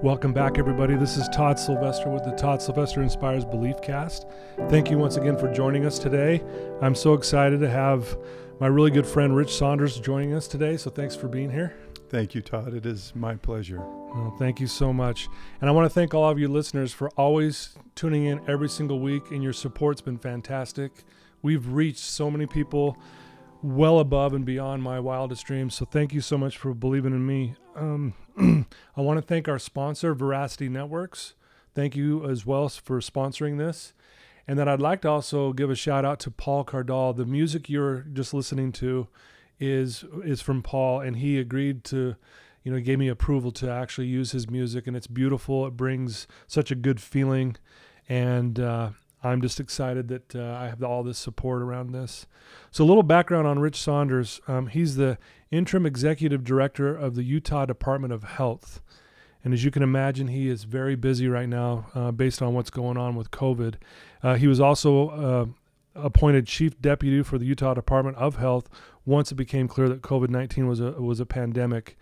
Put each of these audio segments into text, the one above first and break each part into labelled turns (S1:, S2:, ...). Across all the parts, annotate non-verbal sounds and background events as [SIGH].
S1: Welcome back, everybody. This is Todd Sylvester with the Todd Sylvester Inspires Belief Cast. Thank you once again for joining us today. I'm so excited to have my really good friend Rich Saunders joining us today. So thanks for being here.
S2: Thank you, Todd. It is my pleasure.
S1: Well, thank you so much. And I want to thank all of you listeners for always tuning in every single week, and your support's been fantastic. We've reached so many people well above and beyond my wildest dreams. So thank you so much for believing in me. Um, [CLEARS THROAT] I want to thank our sponsor, Veracity Networks. Thank you as well for sponsoring this. And then I'd like to also give a shout out to Paul Cardall. The music you're just listening to is is from Paul, and he agreed to, you know, gave me approval to actually use his music, and it's beautiful. It brings such a good feeling, and uh, I'm just excited that uh, I have all this support around this. So, a little background on Rich Saunders. Um, he's the interim executive director of the Utah Department of Health. And as you can imagine, he is very busy right now uh, based on what's going on with COVID. Uh, he was also uh, appointed chief deputy for the Utah Department of Health once it became clear that COVID 19 was a, was a pandemic.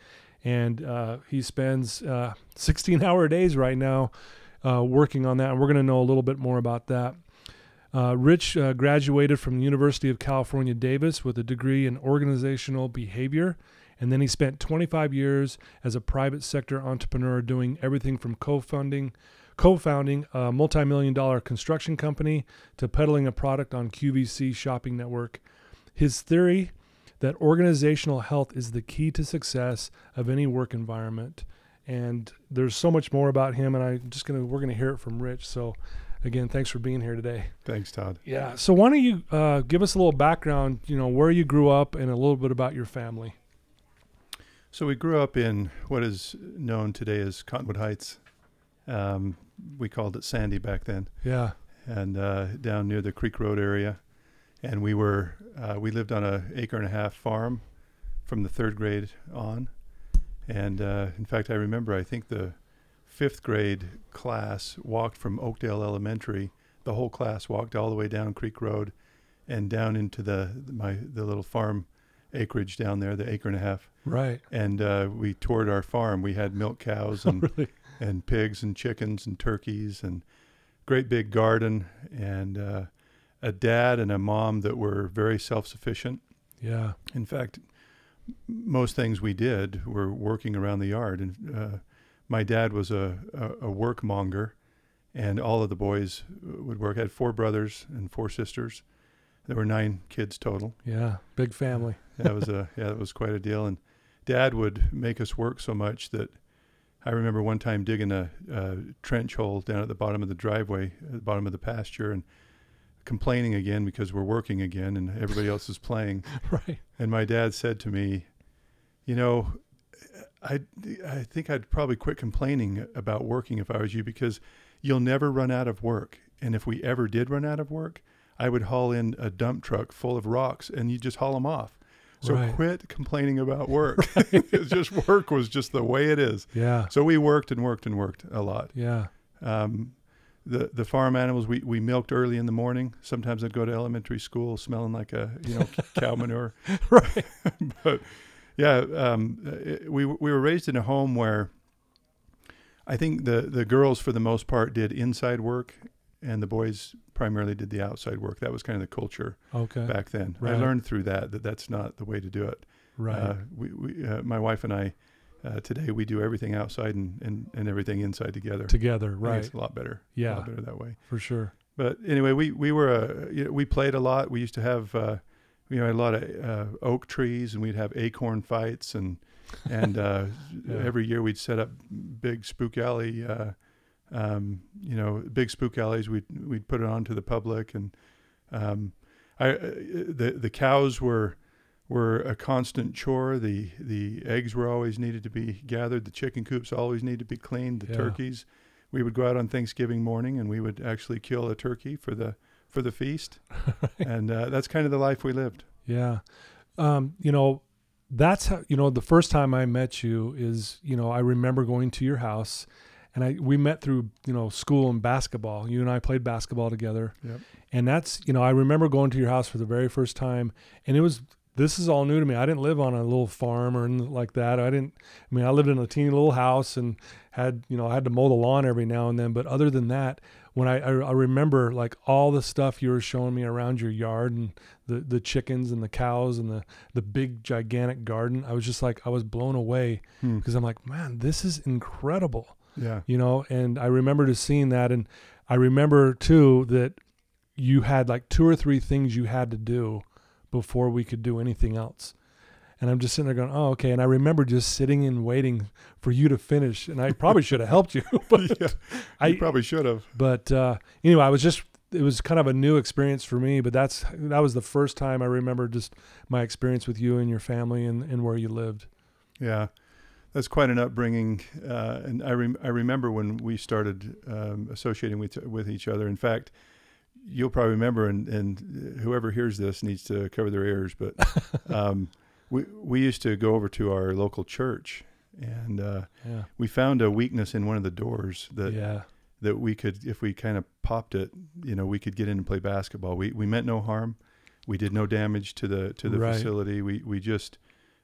S1: And uh, he spends uh, 16 hour days right now uh, working on that, and we're going to know a little bit more about that. Uh, Rich uh, graduated from the University of California, Davis with a degree in organizational behavior, and then he spent 25 years as a private sector entrepreneur doing everything from co-funding, co-founding a multi-million dollar construction company to peddling a product on QVC shopping network. His theory that organizational health is the key to success of any work environment and there's so much more about him and i'm just gonna we're gonna hear it from rich so again thanks for being here today
S2: Thanks, Todd.
S1: yeah so why don't you uh, give us a little background you know where you grew up and a little bit about your family
S2: So we grew up in what is known today as Cottonwood Heights. Um, we called it Sandy back then,
S1: yeah
S2: and uh, down near the Creek Road area. And we were uh, we lived on a acre and a half farm from the third grade on. And uh, in fact, I remember I think the fifth grade class walked from Oakdale Elementary. The whole class walked all the way down Creek Road and down into the my the little farm acreage down there, the acre and a half.
S1: right
S2: And uh, we toured our farm. We had milk cows [LAUGHS] and
S1: really
S2: and pigs and chickens and turkeys and great big garden and uh, a dad and a mom that were very self-sufficient.
S1: yeah
S2: In fact, most things we did were working around the yard. And uh, my dad was a, a, a workmonger, and all of the boys would work. I had four brothers and four sisters. There were nine kids total.
S1: yeah big family [LAUGHS]
S2: That was a yeah, that was quite a deal. And Dad would make us work so much that I remember one time digging a, a trench hole down at the bottom of the driveway, at the bottom of the pasture, and complaining again because we're working again and everybody else is playing. [LAUGHS]
S1: right
S2: And my dad said to me, "You know, I I think I'd probably quit complaining about working if I was you because you'll never run out of work. And if we ever did run out of work, I would haul in a dump truck full of rocks and you just haul them off. So
S1: Right.
S2: quit complaining about work. [LAUGHS] [LAUGHS] it's just work was just the way it is.
S1: yeah
S2: So we worked and worked and worked a lot.
S1: yeah
S2: Um, the the farm animals we, we milked early in the morning. Sometimes I'd go to elementary school smelling like a you know [LAUGHS] cow manure. [LAUGHS]
S1: right [LAUGHS]
S2: but yeah, um, it, we we were raised in a home where I think the the girls for the most part did inside work, and the boys primarily did the outside work. That was kind of the culture
S1: okay
S2: back then. I learned through that that that's not the way to do it.
S1: right
S2: Uh, we, we uh, my wife and I. Uh, today we do everything outside and, and, and everything inside together.
S1: together right
S2: It's a lot better.
S1: Yeah, A
S2: lot better that way.
S1: for sure
S2: But anyway, we we were uh, you know, we played a lot. We used to have uh, you know a lot of uh, oak trees, and we'd have acorn fights, and and uh, [LAUGHS]
S1: Yeah.
S2: every year we'd set up big spook alley. Uh, um, you know, big spook alleys. We'd we'd put it on to the public, and um, I the the cows were were a constant chore. The the eggs were always needed to be gathered. The chicken coops always needed to be cleaned. The
S1: Yeah.
S2: turkeys. We would go out on Thanksgiving morning and we would actually kill a turkey for the for the feast, [LAUGHS] and uh, that's kind of the life we lived.
S1: Yeah. Um, you know, that's how, you know, the first time I met you is, you know, I remember going to your house and I, we met through, you know, school and basketball. You and I played basketball together.
S2: Yep.
S1: And that's, you know, I remember going to your house for the very first time and it was this is all new to me. I didn't live on a little farm or anything like that. I didn't. I mean, I lived in a teeny little house and had you know I had to mow the lawn every now and then. But other than that, when I, I I remember like all the stuff you were showing me around your yard and the the chickens and the cows and the the big gigantic garden, I was just like I was blown away
S2: Hmm.
S1: because I'm like, man, this is incredible
S2: Yeah.
S1: you know and i remember just seeing that and i remember too that you had like two or three things you had to do before we could do anything else and i'm just sitting there going oh okay and i remember just sitting and waiting for you to finish and i probably should have helped you [LAUGHS] but [LAUGHS]
S2: yeah.
S1: I-
S2: probably should have.
S1: but uh anyway i was just it was kind of a new experience for me but that's that was the first time i remember just my experience with you and your family and, and where you lived
S2: Yeah, that's quite an upbringing, uh, and I rem- I remember when we started um, associating with with each other. In fact, you'll probably remember, and, and whoever hears this needs to cover their ears. But [LAUGHS] um, we we used to go over to our local church, and uh,
S1: yeah
S2: we found a weakness in one of the doors that
S1: yeah
S2: that we could, if we kind of popped it, you know, we could get in and play basketball. We we meant no harm. We did no damage to the to the
S1: Right.
S2: facility. We we just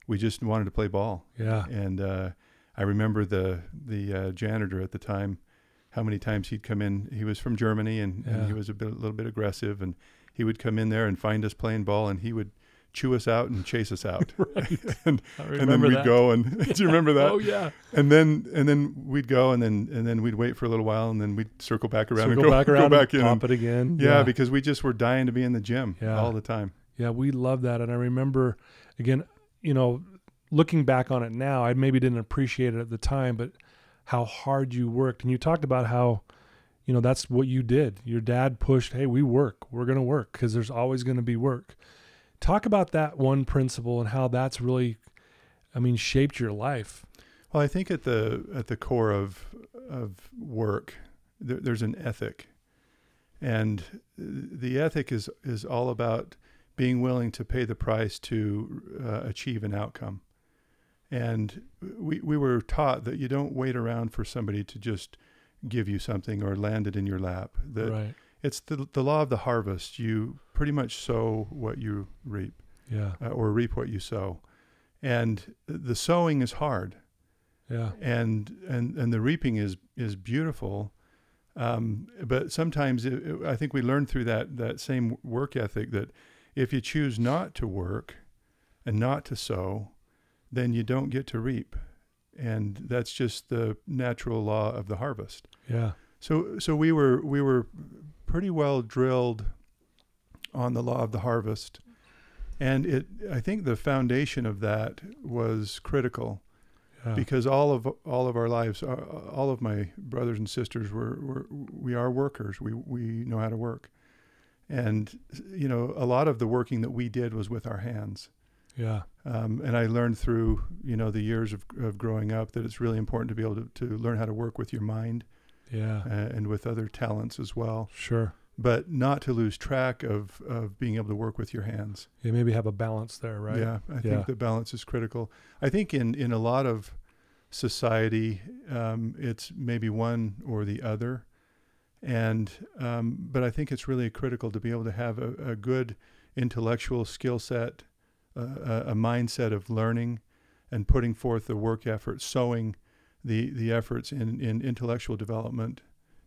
S2: we just wanted to play ball.
S1: yeah
S2: And uh, I remember the the uh, janitor at the time, how many times he'd come in. He was from Germany, and, and he was a bit a little bit aggressive, and he would come in there and find us playing ball, and he would chew us out and chase us out. [LAUGHS] [LAUGHS] and, and then we'd
S1: that.
S2: go and [LAUGHS] do you remember that?
S1: oh yeah
S2: And then and then we'd go and then and then we'd wait for a little while and then we'd circle back around
S1: Circle
S2: and go
S1: back around
S2: go back
S1: and
S2: in.
S1: pop it again.
S2: yeah, because we just were dying to be in the gym
S1: Yeah.
S2: all the time.
S1: yeah, we love that. And I remember, again, you know, looking back on it now, I maybe didn't appreciate it at the time, but how hard you worked. And you talked about how, you know, that's what you did. Your dad pushed, hey, we work. We're going to work because there's always going to be work. Talk about that one principle and how that's really, I mean, shaped your life.
S2: Well, I think at the at the core of of work, there, there's an ethic, and the ethic is is all about being willing to pay the price to uh, achieve an outcome. And we we were taught that you don't wait around for somebody to just give you something or land it in your lap. That
S1: right.
S2: it's the the law of the harvest. You pretty much sow what you reap,
S1: Yeah.
S2: uh, or reap what you sow, and the sowing is hard
S1: Yeah.
S2: and and and the reaping is is beautiful um, but sometimes it, it- I think we learn through that that same work ethic that if you choose not to work and not to sow then you don't get to reap and that's just the natural law of the harvest
S1: Yeah.
S2: so so we were we were pretty well drilled on the law of the harvest and it I think the foundation of that was critical
S1: Yeah.
S2: because all of all of our lives, uh, all of my brothers and sisters were, were we are workers. We we know how to work, and you know a lot of the working that we did was with our hands.
S1: Yeah.
S2: Um, and I learned through you know the years of, of growing up that it's really important to be able to, to learn how to work with your mind
S1: Yeah.
S2: and with other talents as well,
S1: Sure.
S2: but not to lose track of of being able to work with your hands.
S1: Yeah. Maybe have a balance there, right?
S2: Yeah, I
S1: Yeah.
S2: think the balance is critical. I think in in a lot of society, um, it's maybe one or the other, and um, but I think it's really critical to be able to have a, a good intellectual skill set, a, a mindset of learning, and putting forth the work effort, sowing the the efforts in in intellectual development.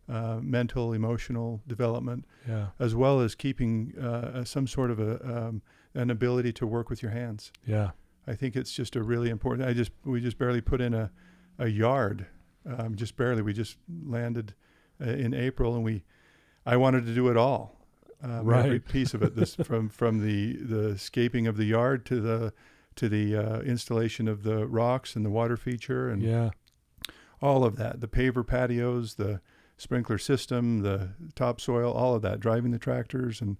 S2: Uh, mental, emotional development,
S1: Yeah.
S2: as well as keeping uh, some sort of a um, an ability to work with your hands.
S1: Yeah.
S2: I think it's just a really important. I just we just barely put in a a yard, um, just barely. We just landed uh, in April, and we I wanted to do it all, um, every piece of it. This [LAUGHS] from from the the scaping of the yard to the to the uh, installation of the rocks and the water feature and
S1: Yeah.
S2: all of that. The paver patios, the sprinkler system, the topsoil, all of that. Driving the tractors, and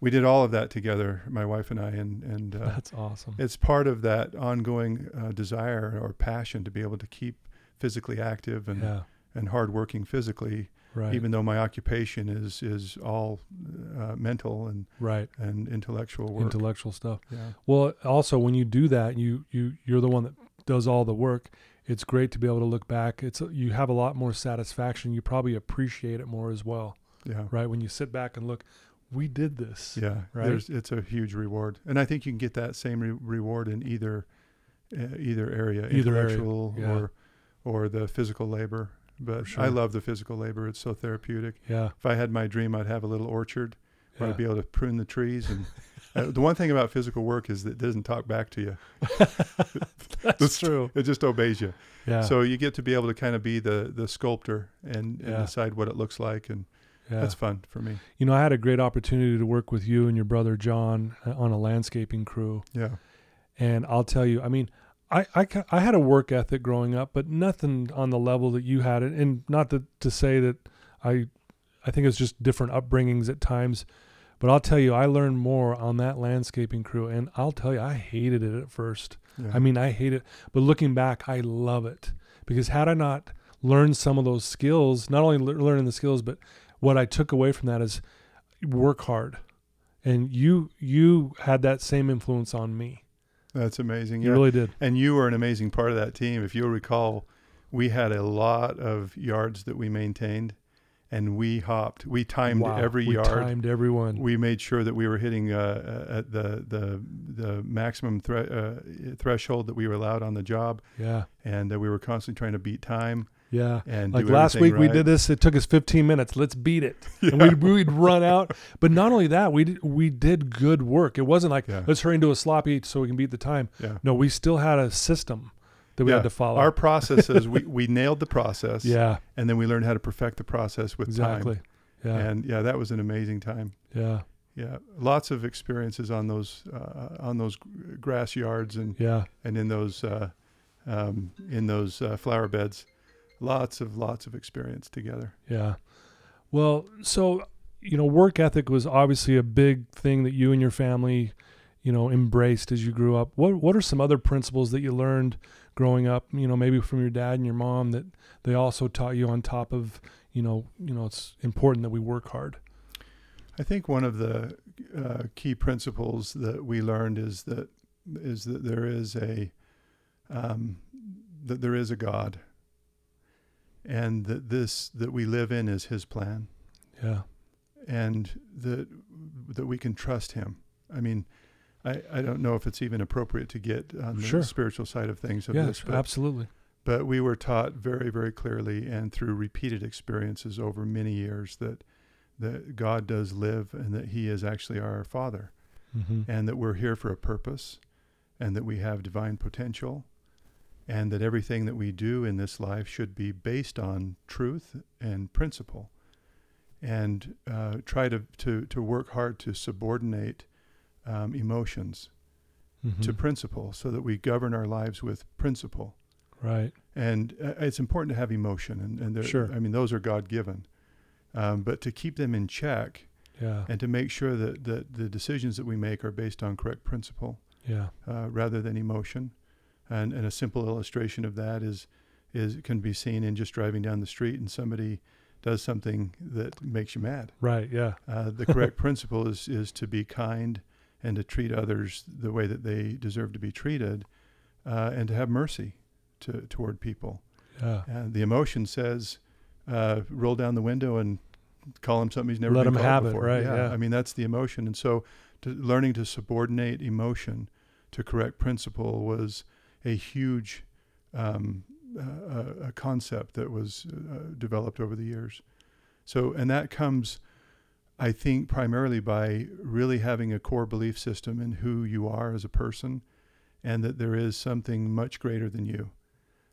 S2: we did all of that together, my wife and I, and and uh,
S1: That's awesome.
S2: it's part of that ongoing uh, desire or passion to be able to keep physically active and
S1: yeah.
S2: and hardworking physically,
S1: Right.
S2: even though my occupation is is all uh, mental and
S1: right.
S2: and intellectual work.
S1: Intellectual stuff.
S2: yeah.
S1: Well, also when you do that, you you you're the one that does all the work. It's great to be able to look back. It's you have a lot more satisfaction. You probably appreciate it more as well,
S2: Yeah.
S1: right? When you sit back and look, we did this.
S2: Yeah,
S1: Right?
S2: There's, it's a huge reward, and I think you can get that same re- reward in either uh, either area,
S1: Either area,
S2: intellectual
S1: yeah.
S2: or or the physical labor. But
S1: sure.
S2: I love the physical labor; it's so therapeutic.
S1: Yeah.
S2: If I had my dream, I'd have a little orchard where
S1: Yeah.
S2: I'd be able to prune the trees. And [LAUGHS] uh, the one thing about physical work is that it doesn't talk back to you; [LAUGHS]
S1: That's true.
S2: it just obeys you.
S1: Yeah.
S2: So you get to be able to kind of be the the sculptor and, and
S1: Yeah.
S2: decide what it looks like, and
S1: yeah.
S2: that's fun for me.
S1: you know, I had a great opportunity to work with you and your brother John uh, on a landscaping crew.
S2: Yeah,
S1: And I'll tell you, I mean, I, I, I had a work ethic growing up, but nothing on the level that you had. And not that, to say that I, I think it's just different upbringings at times. But I'll tell you, I learned more on that landscaping crew. And I'll tell you, I hated it at first.
S2: yeah.
S1: I mean, I hate it. But looking back, I love it. Because had I not learned some of those skills, not only le- learning the skills, but what I took away from that is work hard. And you you had that same influence on me.
S2: That's amazing.
S1: You
S2: Yeah,
S1: really did.
S2: And you were an amazing part of that team. If you'll recall, we had a lot of yards that we maintained, and we hopped. We timed
S1: Wow.
S2: every
S1: we
S2: yard.
S1: timed everyone.
S2: We made sure that we were hitting uh, uh, at the the the maximum thre- uh, threshold that we were allowed on the job,
S1: yeah.
S2: and uh, we were constantly trying to beat time
S1: Yeah.
S2: and
S1: Like last week
S2: everything
S1: we did this. It took us 15 minutes. Let's beat it. [LAUGHS] And we'd, we'd run out. But not only that, we did, we did good work. It wasn't like
S2: Yeah.
S1: let's hurry into a sloppy so we can beat the time.
S2: Yeah.
S1: No, we still had a system that we
S2: Yeah.
S1: had to follow.
S2: Our processes, we, [LAUGHS] we nailed the process,
S1: yeah.
S2: and then we learned how to perfect the process with
S1: Exactly.
S2: time. Exactly.
S1: Yeah.
S2: And yeah, that was an amazing time.
S1: yeah.
S2: Yeah, lots of experiences on those uh, on those grass yards and
S1: Yeah.
S2: and in those uh, um, in those uh, flower beds. Lots of lots of experience together.
S1: Yeah. Well, so you know, work ethic was obviously a big thing that you and your family, you know, embraced as you grew up. What what are some other principles that you learned growing up, you know, maybe from your dad and your mom that they also taught you on top of, you know, you know, it's important that we work hard.
S2: I think one of the uh, key principles that we learned is that is that there is a um, that there is a God, and that this that we live in is His plan.
S1: Yeah.
S2: and that that we can trust him. I mean, I, I don't know if it's even appropriate to get on the
S1: Sure.
S2: spiritual side of things of
S1: Yeah,
S2: this, but,
S1: absolutely.
S2: but we were taught very, very clearly and through repeated experiences over many years that that God does live and that He is actually our Father
S1: hmm
S2: and that we're here for a purpose and that we have divine potential and that everything that we do in this life should be based on truth and principle and uh, try to, to, to work hard to subordinate um, emotions
S1: Mm-hmm.
S2: to principle so that we govern our lives with principle
S1: right.
S2: and uh, it's important to have emotion and, and
S1: Sure.
S2: i mean those are god-given um, but to keep them in check
S1: Yeah.
S2: and to make sure that, that the decisions that we make are based on correct principle
S1: Yeah.
S2: uh, rather than emotion. And, and a simple illustration of that is is can be seen in just driving down the street and somebody does something that makes you mad.
S1: Right. Yeah.
S2: Uh, the correct [LAUGHS] principle is is to be kind and to treat others the way that they deserve to be treated, uh, and to have mercy to toward people.
S1: Yeah.
S2: And the emotion says, uh, roll down the window and call him something he's never
S1: Let
S2: been
S1: him have it,
S2: before.
S1: right, yeah.
S2: I mean, that's the emotion. And so, to, learning to subordinate emotion to correct principle was a huge um, uh, a concept that was uh, developed over the years. So, and that comes, I think, primarily by really having a core belief system in who you are as a person, and that there is something much greater than you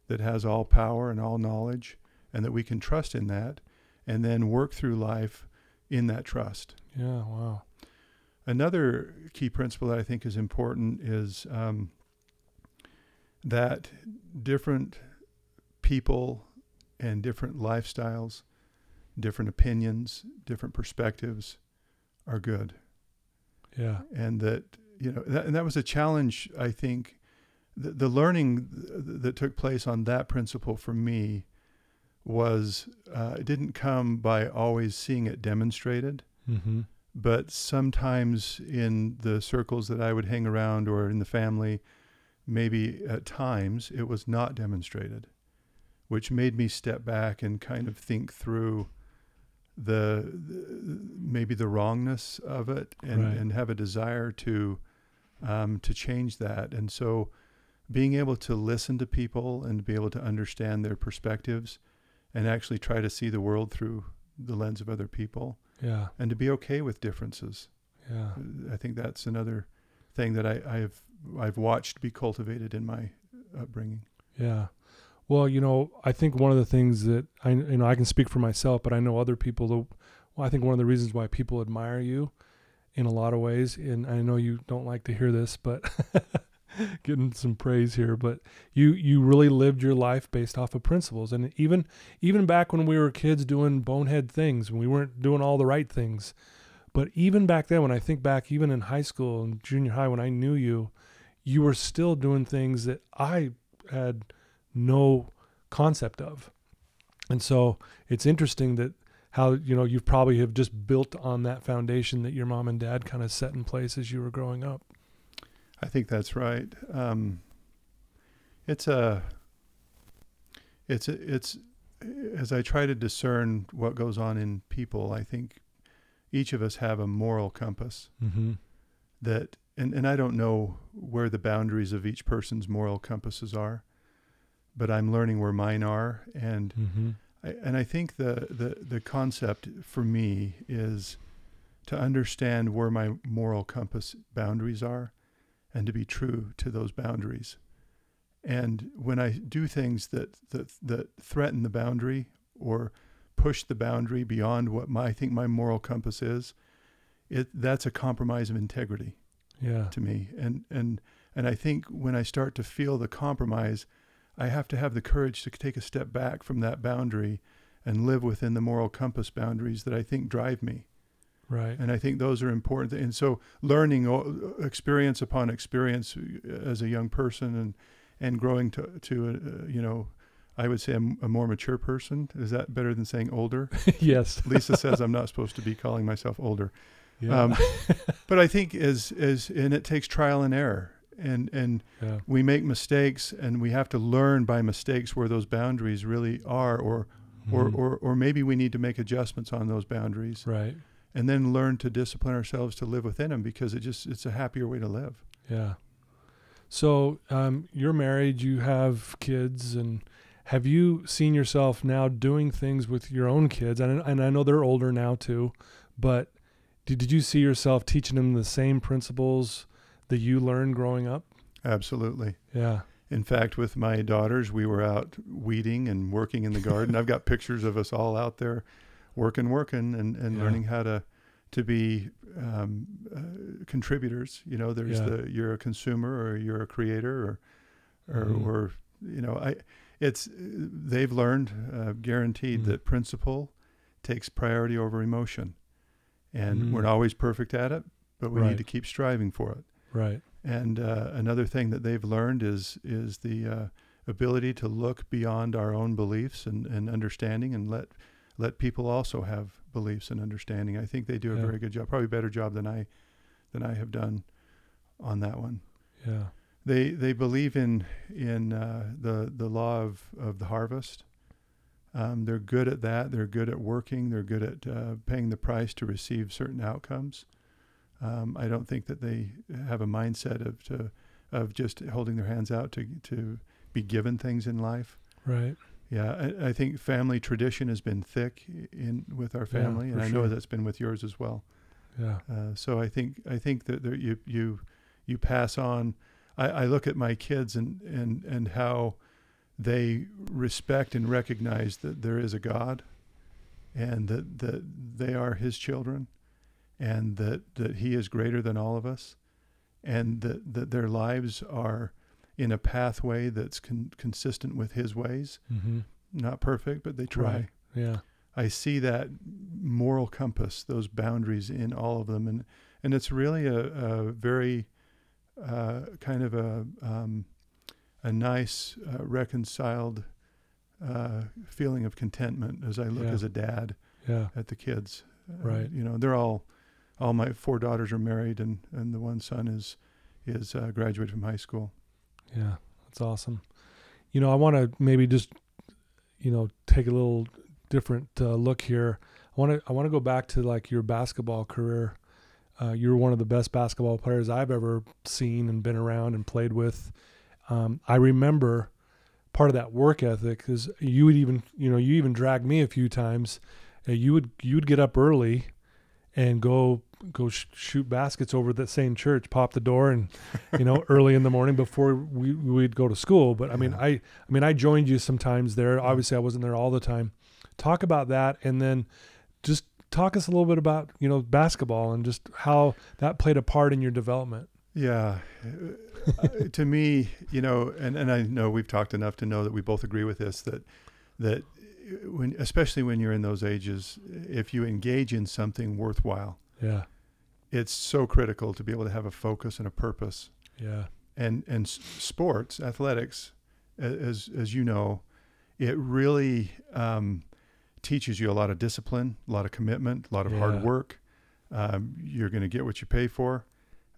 S2: that has all power and all knowledge, and that we can trust in that, and then work through life in that trust.
S1: Yeah. Wow.
S2: Another key principle that I think is important is um, that different people and different lifestyles, different opinions, different perspectives are good.
S1: Yeah.
S2: And that, you know, that, and that was a challenge, I think. The, the learning th- that took place on that principle for me was, uh, it didn't come by always seeing it demonstrated
S1: Mm-hmm.
S2: but sometimes in the circles that I would hang around or in the family, maybe at times it was not demonstrated, which made me step back and kind of think through the, the maybe the wrongness of it and,
S1: Right.
S2: and have a desire to um, to change that. And so being able to listen to people and be able to understand their perspectives and actually try to see the world through the lens of other people
S1: Yeah.
S2: and to be okay with differences.
S1: Yeah.
S2: I think that's another thing that I, I've I've watched be cultivated in my upbringing.
S1: Yeah. Well, you know, I think one of the things that I, you know, I can speak for myself, but I know other people. That, well, I think one of the reasons why people admire you, in a lot of ways, and I know you don't like to hear this, but [LAUGHS] getting some praise here, but you you really lived your life based off of principles, and even even back when we were kids doing bonehead things, when we weren't doing all the right things, but even back then, when I think back, even in high school and junior high, when I knew you, you were still doing things that I had no concept of. And so it's interesting that how you know you probably have just built on that foundation that your mom and dad kind of set in place as you were growing up.
S2: I think that's right. Um, it's a, it's a, it's as I try to discern what goes on in people. I think each of us have a moral compass
S1: Mm-hmm.
S2: that, and and I don't know where the boundaries of each person's moral compasses are, but I'm learning where mine are, and
S1: Mm-hmm.
S2: I, and I think the, the, the concept for me is to understand where my moral compass boundaries are and to be true to those boundaries. And when I do things that, that, that threaten the boundary or push the boundary beyond what my, I think my moral compass is, it, that's a compromise of integrity
S1: Yeah.
S2: to me. And, and, and I think when I start to feel the compromise, I have to have the courage to take a step back from that boundary and live within the moral compass boundaries that I think drive me.
S1: Right.
S2: And I think those are important. And so learning experience upon experience as a young person and, and growing to, to uh, you know, I would say I'm a more mature person. Is that better than saying older? [LAUGHS]
S1: yes. [LAUGHS]
S2: Lisa says I'm not supposed to be calling myself older.
S1: Yeah.
S2: Um, [LAUGHS] but I think as, as, and it takes trial and error and, and
S1: yeah.
S2: we make mistakes and we have to learn by mistakes where those boundaries really are or or,
S1: Mhm.
S2: or or maybe we need to make adjustments on those boundaries
S1: right.
S2: and then learn to discipline ourselves to live within them because it just it's a happier way to live
S1: Yeah. So um, you're married, you have kids, and have you seen yourself now doing things with your own kids? And, and I know they're older now too, but did, did you see yourself teaching them the same principles that you learned growing up?
S2: absolutely
S1: Yeah.
S2: in fact with my daughters we were out weeding and working in the garden i've got pictures of us all out there working working and, and
S1: Yeah.
S2: learning how to to be um, uh, contributors you know there's
S1: Yeah.
S2: the you're a consumer or you're a creator or or,
S1: Mhm.
S2: or you know i it's they've learned uh, guaranteed
S1: Mhm.
S2: that principle takes priority over emotion and
S1: Mhm.
S2: we're not always perfect at it but we
S1: Right.
S2: need to keep striving for it
S1: Right.
S2: and uh, another thing that they've learned is is the uh, ability to look beyond our own beliefs and, and understanding and let let people also have beliefs and understanding. I think they do a
S1: Yeah.
S2: very good job, probably better job than I than I have done on that one.
S1: Yeah.
S2: They they believe in in uh, the the law of, of the harvest. Um, they're good at that. They're good at working. They're good at uh, paying the price to receive certain outcomes. Um, I don't think that they have a mindset of to, of just holding their hands out to to be given things in life.
S1: Right.
S2: Yeah, I, I think family tradition has been thick in with our
S1: Yeah,
S2: family, and
S1: for
S2: I know that's been with yours as well.
S1: Yeah.
S2: Uh, so I think I think that there, you you you pass on. I, I look at my kids and and and how they respect and recognize that there is a God, and that that they are His children, and that that He is greater than all of us, and that that their lives are in a pathway that's con- consistent with His ways.
S1: Mm-hmm.
S2: Not perfect, but they try.
S1: Right. Yeah.
S2: I see that moral compass, those boundaries in all of them, and and it's really a, a very uh, kind of a um, a nice uh, reconciled uh, feeling of contentment as I look
S1: Yeah.
S2: as a dad
S1: Yeah.
S2: at the kids. Uh,
S1: Right.
S2: You know, they're all all my four daughters are married, and and the one son is is uh, graduated from high school.
S1: Yeah, that's awesome. You know, I want to maybe just, you know, take a little different uh, look here. I want to I want to go back to like your basketball career. Uh, you were one of the best basketball players I've ever seen and been around and played with. Um, I remember part of that work ethic is you would even you know you even dragged me a few times. Uh, you would you would get up early and go go sh- shoot baskets over the same church, pop the door, and you know [LAUGHS] early in the morning before we we'd go to school. But I mean,
S2: Yeah.
S1: I I mean I joined you sometimes there. Obviously, I wasn't there all the time. Talk about that, and then just talk us a little bit about you know basketball and just how that played a part in your development.
S2: Yeah. Uh, to me, you know, and, and I know we've talked enough to know that we both agree with this that that when especially when you're in those ages, if you engage in something worthwhile,
S1: Yeah,
S2: it's so critical to be able to have a focus and a purpose.
S1: yeah,
S2: And and sports, athletics, as as you know, it really um, teaches you a lot of discipline, a lot of commitment, a lot of
S1: Yeah.
S2: hard work. Um, you're going to get what you pay for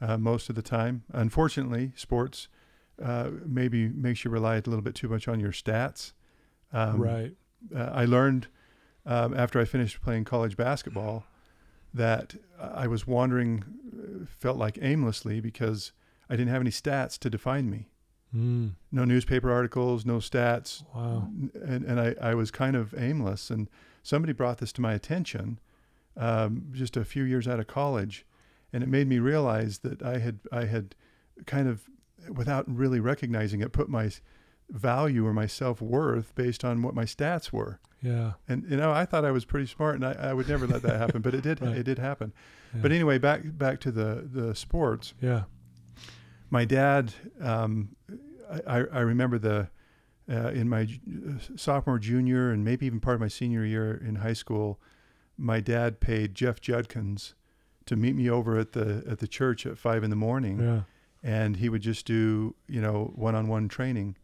S2: uh, most of the time. Unfortunately, sports uh, maybe makes you rely a little bit too much on your stats. Um,
S1: right.
S2: uh, I learned um, after I finished playing college basketball that I was wandering, uh, felt like aimlessly because I didn't have any stats to define me.
S1: Mm,
S2: No newspaper articles, no stats,
S1: wow.
S2: and, and I, I was kind of aimless. And somebody brought this to my attention um, just a few years out of college, and it made me realize that I had I had kind of, without really recognizing it, put my value or my self worth based on what my stats were.
S1: Yeah.
S2: And you know, I thought I was pretty smart, and I, I would never let that [LAUGHS] happen, but it did.
S1: Right.
S2: It did happen.
S1: yeah.
S2: But anyway, back back to the the sports
S1: yeah.
S2: my dad um, I, I remember the uh, in my sophomore junior and maybe even part of my senior year in high school my dad paid jeff judkins to meet me over at the at the church at five in the morning.
S1: Yeah.
S2: and he would just do you know one-on-one training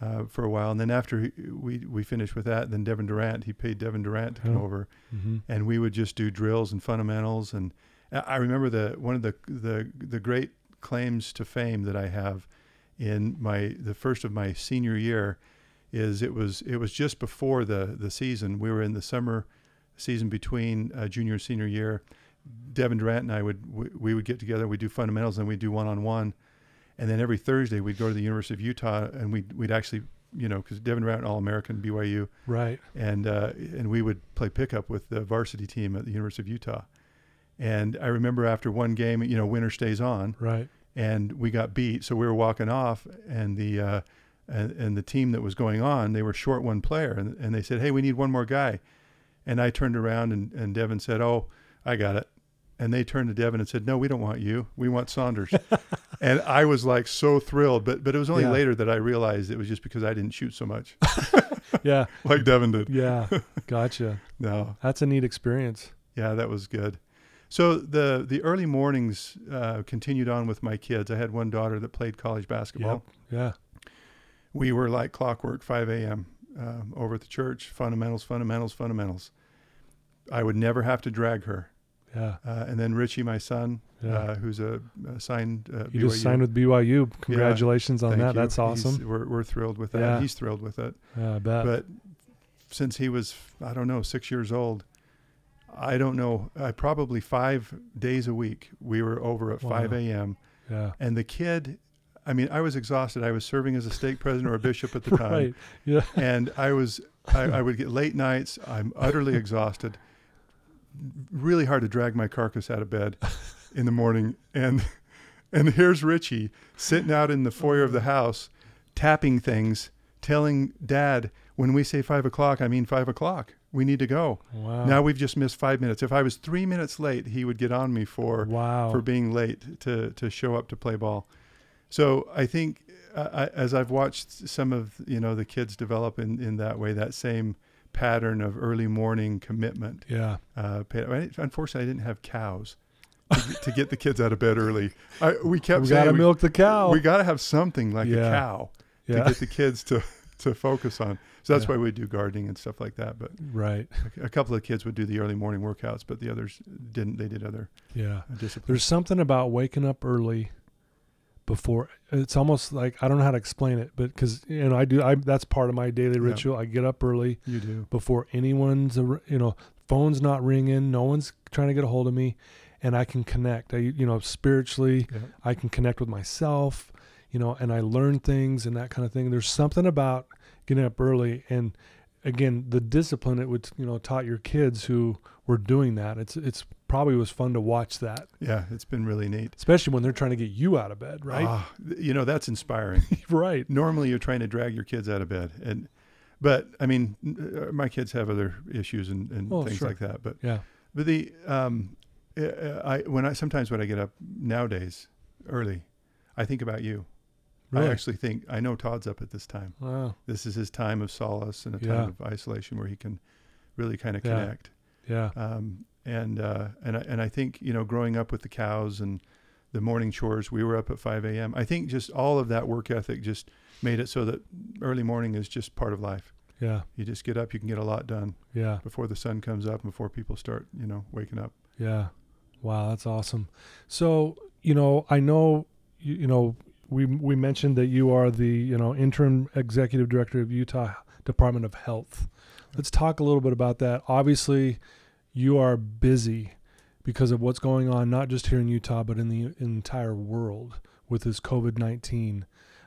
S2: uh, for a while. And then after he, we we finished with that then devin durrant he paid devin durrant to come over.
S1: Mm-hmm.
S2: and we would just do drills and fundamentals. And I I remember the one of the the the great claims to fame that I have in my the first of my senior year is it was it was just before the the season we were in the summer season between uh, junior and senior year Devin Durrant and I would we, we would get together we'd do fundamentals and we'd do one on one and then every Thursday we'd go to the University of Utah and we'd we'd actually you know because Devin Durrant all American BYU
S1: Right.
S2: and uh, and we would play pickup with the varsity team at the University of Utah. And I remember after one game, you know, winner stays on,
S1: Right.
S2: And we got beat, so we were walking off, and the uh, and, and the team that was going on, they were short one player, and, and they said, hey, we need one more guy, and I turned around and and Devin said, oh, I got it. And they turned to Devin and said, "No, we don't want you. We want Saunders." [LAUGHS] and I was like so thrilled, but but it was only
S1: Yeah.
S2: later that I realized it was just because I didn't shoot so much [LAUGHS]
S1: Yeah. [LAUGHS]
S2: like Devin did.
S1: Yeah. Gotcha.
S2: No,
S1: That's a neat experience.
S2: Yeah, that was good. So the the early mornings uh, continued on with my kids. I had one daughter that played college basketball.
S1: Yeah.
S2: We were like clockwork, 5 a.m. Um, over at the church. Fundamentals, fundamentals, fundamentals. I would never have to drag her.
S1: Yeah.
S2: Uh, and then Richie, my son,
S1: Yeah.
S2: uh, who's a, a signed uh,
S1: you just signed with BYU. Congratulations on
S2: Thank
S1: that.
S2: you.
S1: That's
S2: He's-
S1: awesome.
S2: We're, we're thrilled with that.
S1: Yeah.
S2: He's thrilled with it.
S1: Yeah, I bet.
S2: but since he was i don't know six years old i don't know uh, probably five days a week we were over at 5 a.m
S1: yeah.
S2: and the kid i mean i was exhausted i was serving as a stake president or a bishop at the [LAUGHS] time
S1: Right. Yeah.
S2: and i was I, I would get late nights i'm utterly exhausted really hard to drag my carcass out of bed in the morning and and here's richie sitting out in the foyer of the house tapping things telling dad when we say five o'clock i mean five o'clock we need to go
S1: Wow.
S2: now we've just missed five minutes if i was three minutes late he would get on me for
S1: wow.
S2: for being late to to show up to play ball. So I think uh, I, as I've watched some of you know the kids develop in in that way, that same pattern of early morning commitment.
S1: yeah.
S2: Uh, unfortunately, I didn't have cows to, get- to get the kids out of bed early. I, we kept
S1: We
S2: saying
S1: gotta
S2: we,
S1: milk the cow.
S2: we got to have something like
S1: Yeah.
S2: a cow to get the kids to to focus on. So that's
S1: Yeah.
S2: why we do gardening and stuff like that. But
S1: right.
S2: a, a couple of kids would do the early morning workouts, but the others didn't. They did other
S1: Yeah.
S2: uh, disciplines.
S1: There's something about waking up early before it's almost like I don't know how to explain it, but because you know I do I that's part of my daily
S2: Yeah.
S1: ritual. I get up early
S2: you do.
S1: before anyone's you know phone's not ringing, no one's trying to get a hold of me, and I can connect. I, you know, spiritually,
S2: Yeah.
S1: I can connect with myself, you know, and I learn things and that kind of thing. There's something about getting up early and again, the discipline it would, you know, taught your kids who were doing that. It's it's probably was fun to watch that,
S2: Yeah, it's been really neat.
S1: especially when they're trying to get you out of bed, right?
S2: Th- you know, that's inspiring. [LAUGHS]
S1: right.
S2: Normally, you're trying to drag your kids out of bed, and but I mean, uh, my kids have other issues and, and
S1: Oh,
S2: things
S1: sure.
S2: like that. But
S1: Yeah.
S2: but the um, uh, I when I sometimes when I get up nowadays early, I think about you.
S1: Really?
S2: I actually think I know Todd's up at this time.
S1: wow.
S2: This is his time of solace and a time
S1: Yeah.
S2: of isolation where he can really kind of
S1: Yeah.
S2: connect.
S1: Yeah.
S2: Um, and uh, and I, and I think you know, growing up with the cows and the morning chores, we were up at 5 a.m. I think just all of that work ethic just made it so that early morning is just part of life.
S1: Yeah.
S2: You just get up, you can get a lot done
S1: Yeah.
S2: before the sun comes up, and before people start, you know, waking up.
S1: Yeah. Wow, that's awesome. So, you know, I know you, you know, we we mentioned that you are the, you know, interim executive director of Utah Department of Health. Let's talk a little bit about that. Obviously, you are busy because of what's going on not just here in Utah but in the entire world with this COVID-19.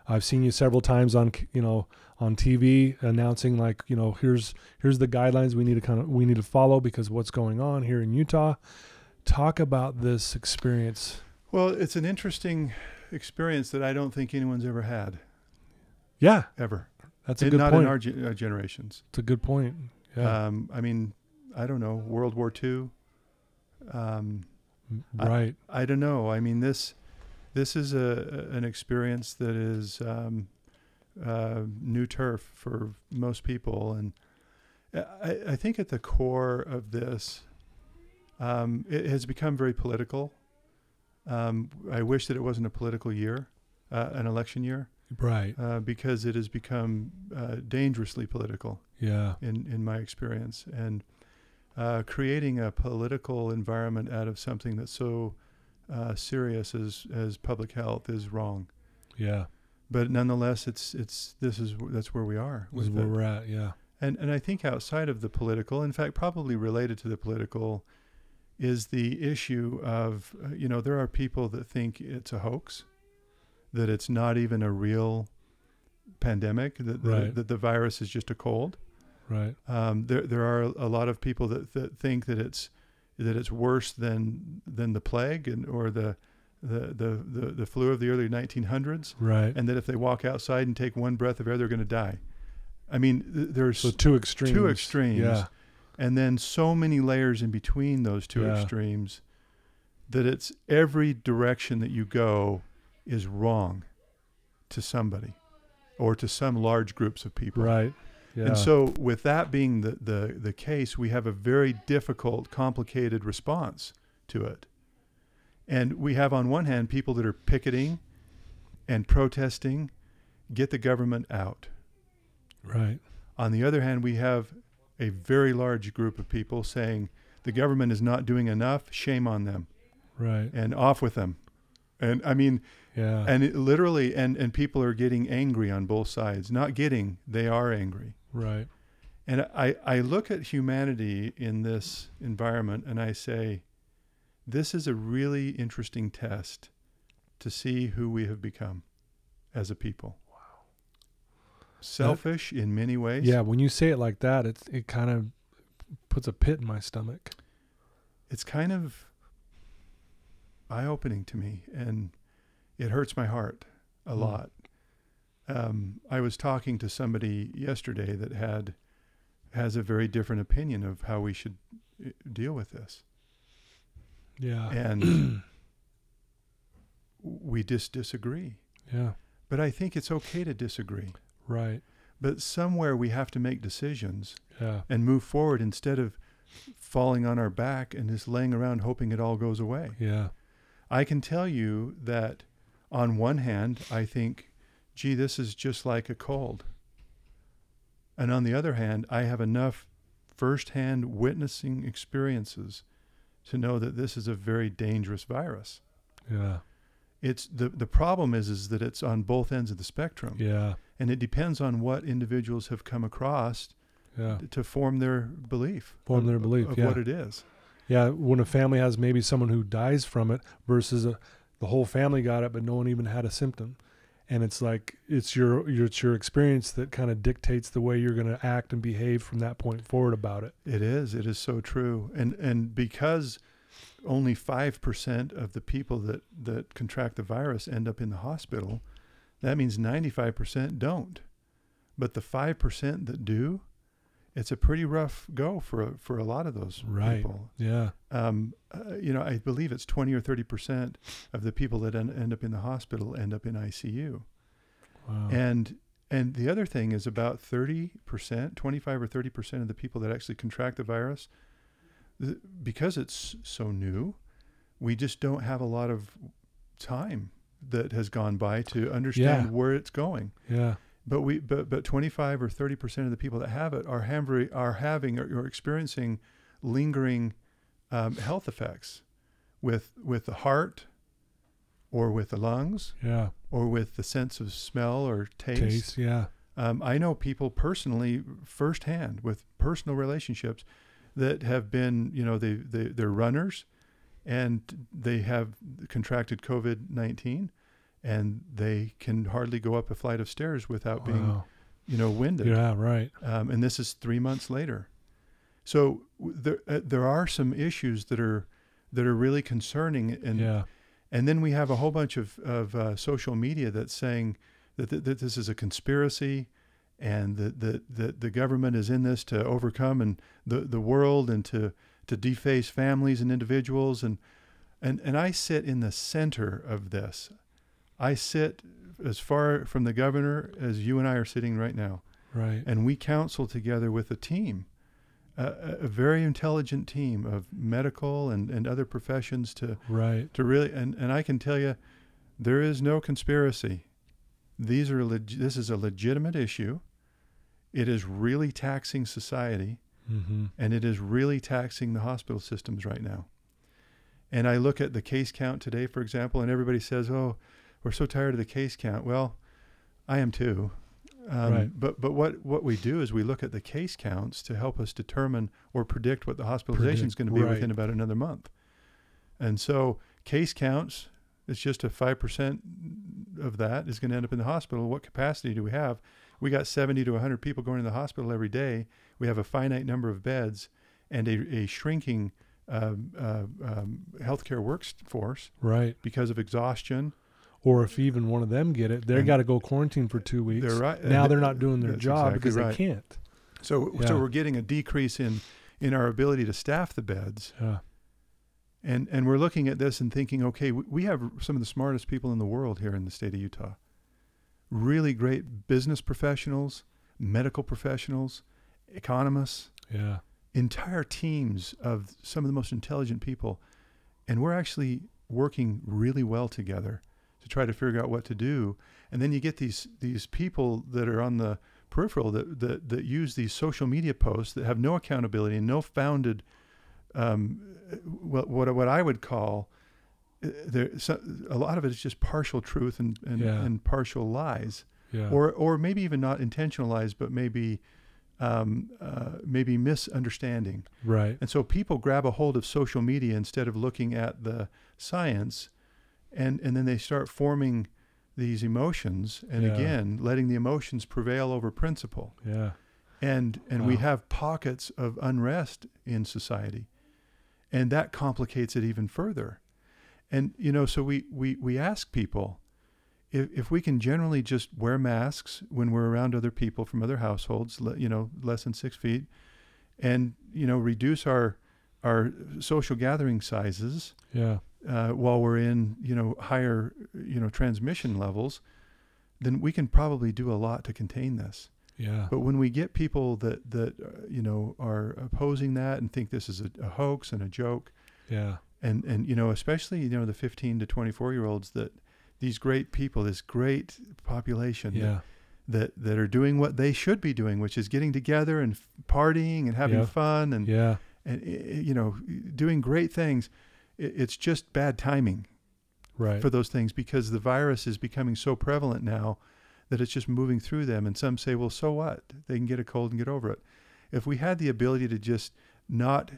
S1: I've seen you several times on, you know, on TV announcing like, you know, here's here's the guidelines we need to kind of we need to follow because what's going on here in Utah talk about this experience.
S2: Well, it's an interesting experience that I don't think anyone's ever had,
S1: Yeah,
S2: ever.
S1: that's a good
S2: not
S1: point.
S2: in our uh, generations.
S1: It's a good point. Yeah,
S2: Um, I mean, I don't know, World War II. Um, I-
S1: right.
S2: I don't know. I mean, this this is a an experience that is um, uh, new turf for most people, and I, I think at the core of this, um, it has become very political. Um, I wish that it wasn't a political year, uh, an election year,
S1: right.
S2: uh, because it has become uh, dangerously political
S1: Yeah.
S2: in in my experience, and uh, creating a political environment out of something that's so uh, serious as as public health is wrong.
S1: Yeah.
S2: But nonetheless, it's it's this is that's where we are.
S1: This is where
S2: it.
S1: we're at. Yeah.
S2: And and I think outside of the political, in fact, probably related to the political, is the issue of uh, you know there are people that think it's a hoax, that it's not even a real pandemic, that the,
S1: Right.
S2: that the virus is just a cold.
S1: Right.
S2: Um, there there are a lot of people that, that think that it's that it's worse than than the plague and or the the, the, the, the flu of the early 1900s,
S1: Right.
S2: and that if they walk outside and take one breath of air, they're going to die. I mean, th- there's
S1: so two extremes.
S2: two extremes,
S1: Yeah.
S2: And then so many layers in between those two
S1: Yeah.
S2: extremes that it's every direction that you go is wrong to somebody or to some large groups of people.
S1: Right. Yeah.
S2: And so, with that being the, the, the case, we have a very difficult, complicated response to it. And we have, on one hand, people that are picketing and protesting, get the government out.
S1: right.
S2: On the other hand, we have a very large group of people saying the government is not doing enough, shame on them,
S1: Right.
S2: and off with them. And I mean,
S1: Yeah.
S2: and it literally, and, and people are getting angry on both sides. Not getting, they are angry.
S1: right.
S2: And I, I look at humanity in this environment and I say, this is a really interesting test to see who we have become as a people. Selfish in many ways.
S1: Yeah. When you say it like that, it's it kind of puts a pit in my stomach.
S2: It's kind of eye opening to me and it hurts my heart a
S1: Mm.
S2: lot. Um, I was talking to somebody yesterday that had has a very different opinion of how we should uh, deal with this.
S1: Yeah.
S2: and [CLEARS THROAT] we just disagree.
S1: yeah.
S2: But I think it's okay to disagree.
S1: Right.
S2: But somewhere we have to make decisions
S1: Yeah.
S2: and move forward instead of falling on our back and just laying around hoping it all goes away.
S1: Yeah.
S2: I can tell you that on one hand, I think, gee, this is just like a cold. And on the other hand, I have enough firsthand witnessing experiences to know that this is a very dangerous virus.
S1: Yeah.
S2: It's the the problem is is that it's on both ends of the spectrum
S1: Yeah.
S2: and it depends on what individuals have come across
S1: Yeah.
S2: to form their belief.
S1: Form
S2: of-
S1: their belief,
S2: of
S1: yeah.
S2: what it is.
S1: Yeah. When a family has maybe someone who dies from it versus a, the whole family got it, but no one even had a symptom. And it's like it's your, your it's your experience that kind of dictates the way you're going to act and behave from that point forward about it.
S2: It is. It is so true. And and because only five percent of the people that that contract the virus end up in the hospital, that means ninety five percent don't. But the five percent that do, it's a pretty rough go for a, for a lot of those
S1: Right.
S2: people.
S1: Yeah.
S2: Um, uh, you know, I believe it's twenty or thirty percent of the people that en- end up in the hospital end up in ICU.
S1: Wow.
S2: And and the other thing is about 30%, 25 or 30% of the people that actually contract the virus, th- because it's so new, we just don't have a lot of time that has gone by to understand
S1: Yeah.
S2: where it's going.
S1: yeah.
S2: But we but but 25 or 30% of the people that have it are having are having or, or experiencing lingering um, health effects with with the heart or with the lungs
S1: Yeah.
S2: or with the sense of smell or taste.
S1: Taste. Yeah.
S2: Um, I know people personally, firsthand, with personal relationships, that have been, you know, they, they they're runners, and they have contracted COVID nineteen, and they can hardly go up a flight of stairs without being, you know, winded.
S1: Yeah. Right.
S2: Um, and this is three months later. So there uh, there are some issues that are that are really concerning, and
S1: yeah.
S2: and then we have a whole bunch of, of uh, social media that's saying that, th- that this is a conspiracy and that, that, that the government is in this to overcome and the, the world and to, to deface families and individuals. And, and, and I sit in the center of this. I sit as far from the governor as you and I are sitting right now.
S1: Right.
S2: And we counsel together with a team, a very intelligent team of medical and, and other professions to,
S1: Right.
S2: to really and, and I can tell you there is no conspiracy. These are leg- this is a legitimate issue. It is really taxing society
S1: Mm-hmm.
S2: and it is really taxing the hospital systems right now. And I look at the case count today, for example, and everybody says, "Oh, we're so tired of the case count." Well, I am too. Um,
S1: Right.
S2: But but what what we do is we look at the case counts to help us determine or predict what the hospitalization is going to be
S1: right.
S2: within about another month. And so case counts, it's just a five percent of that is going to end up in the hospital. What capacity do we have? We got seventy to hundred people going to the hospital every day. We have a finite number of beds and a, a shrinking um, uh, um, healthcare workforce
S1: Right.
S2: because of exhaustion.
S1: Or if even one of them get it, they got to go quarantine for two weeks.
S2: They're right.
S1: Now they're not [LAUGHS] doing their
S2: that's
S1: job
S2: exactly
S1: because
S2: right.
S1: they can't.
S2: So
S1: Yeah.
S2: so we're getting a decrease in in our ability to staff the beds.
S1: Yeah.
S2: And and we're looking at this and thinking, okay, we, we have some of the smartest people in the world here in the state of Utah. Really great business professionals, medical professionals, economists,
S1: Yeah.
S2: entire teams of some of the most intelligent people. And we're actually working really well together to try to figure out what to do. And then you get these these people that are on the peripheral that that, that use these social media posts that have no accountability and no founded um, what what what I would call there so, a lot of it is just partial truth and and,
S1: Yeah.
S2: and partial lies
S1: Yeah.
S2: or or maybe even not intentional lies but maybe um, uh, maybe misunderstanding
S1: right.
S2: and so people grab a hold of social media instead of looking at the science and and then they start forming these emotions and
S1: Yeah.
S2: again letting the emotions prevail over principle
S1: Yeah.
S2: and and we have pockets of unrest in society and that complicates it even further and you know so we we we ask people if if we can generally just wear masks when we're around other people from other households you know less than 6 feet and you know reduce our our social gathering sizes
S1: Yeah.
S2: uh, while we're in you know higher you know transmission levels then we can probably do a lot to contain this
S1: Yeah.
S2: but when we get people that that uh, you know are opposing that and think this is a, a hoax and a joke,
S1: Yeah.
S2: And and you know especially you know the 15 to 24 year olds that these great people, this great population
S1: Yeah.
S2: that that are doing what they should be doing, which is getting together and partying and having
S1: Yeah.
S2: fun and
S1: Yeah.
S2: and i- i- you know doing great things. It's just bad timing
S1: Right.
S2: for those things because the virus is becoming so prevalent now that it's just moving through them. And some say, well, so what? They can get a cold and get over it. if we had the ability to just not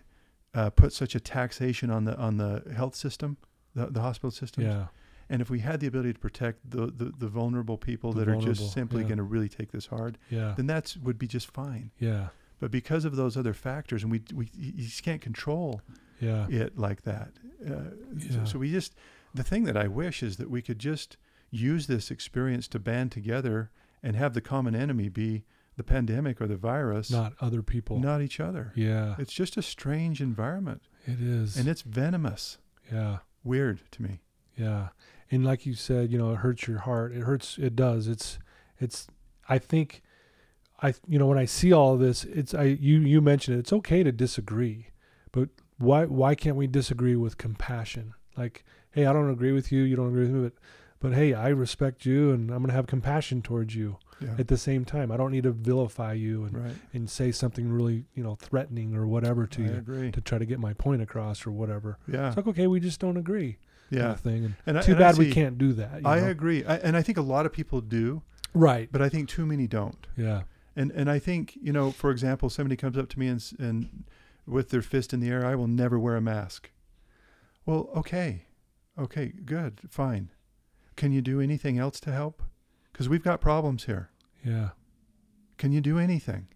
S2: uh, put such a taxation on the on the health system, the, the hospital system,
S1: Yeah.
S2: and if we had the ability to protect the the, the vulnerable people
S1: The
S2: that are just simply
S1: yeah.
S2: going to really take this hard,
S1: Yeah.
S2: then that would be just fine.
S1: Yeah.
S2: But because of those other factors, and we we you just can't control
S1: Yeah.
S2: it like that. Uh,
S1: Yeah.
S2: so, so we just the thing that I wish is that we could just use this experience to band together and have the common enemy be the pandemic or the virus,
S1: Not other people.
S2: not each other.
S1: Yeah.
S2: It's just a strange environment,
S1: It is.
S2: and it's venomous.
S1: yeah.
S2: Weird to me.
S1: Yeah. And like you said, you know, it hurts your heart. It hurts. It does. It's, it's, I think, I, you know, when I see all this, it's, I, you, you mentioned it, it's okay to disagree, but why, why can't we disagree with compassion? Like, hey, I don't agree with you. You don't agree with me, but, but hey, I respect you and I'm going to have compassion towards you
S2: Yeah.
S1: at the same time. I don't need to vilify you and,
S2: right.
S1: and say something really, you know, threatening or whatever to
S2: I
S1: you
S2: agree.
S1: to try to get my point across or whatever.
S2: Yeah.
S1: It's like, okay, we just don't agree. kind
S2: yeah.
S1: of thing. And
S2: And I-
S1: too
S2: and
S1: bad we can't do that. you
S2: I
S1: know?
S2: agree, I, and I think a lot of people do,
S1: Right.
S2: but I think too many don't.
S1: Yeah.
S2: And and I think you know, for example, somebody comes up to me and and with their fist in the air, I will never wear a mask. Well, okay, okay, good, fine. Can you do anything else to help? Because we've got problems here.
S1: Yeah.
S2: Can you do anything?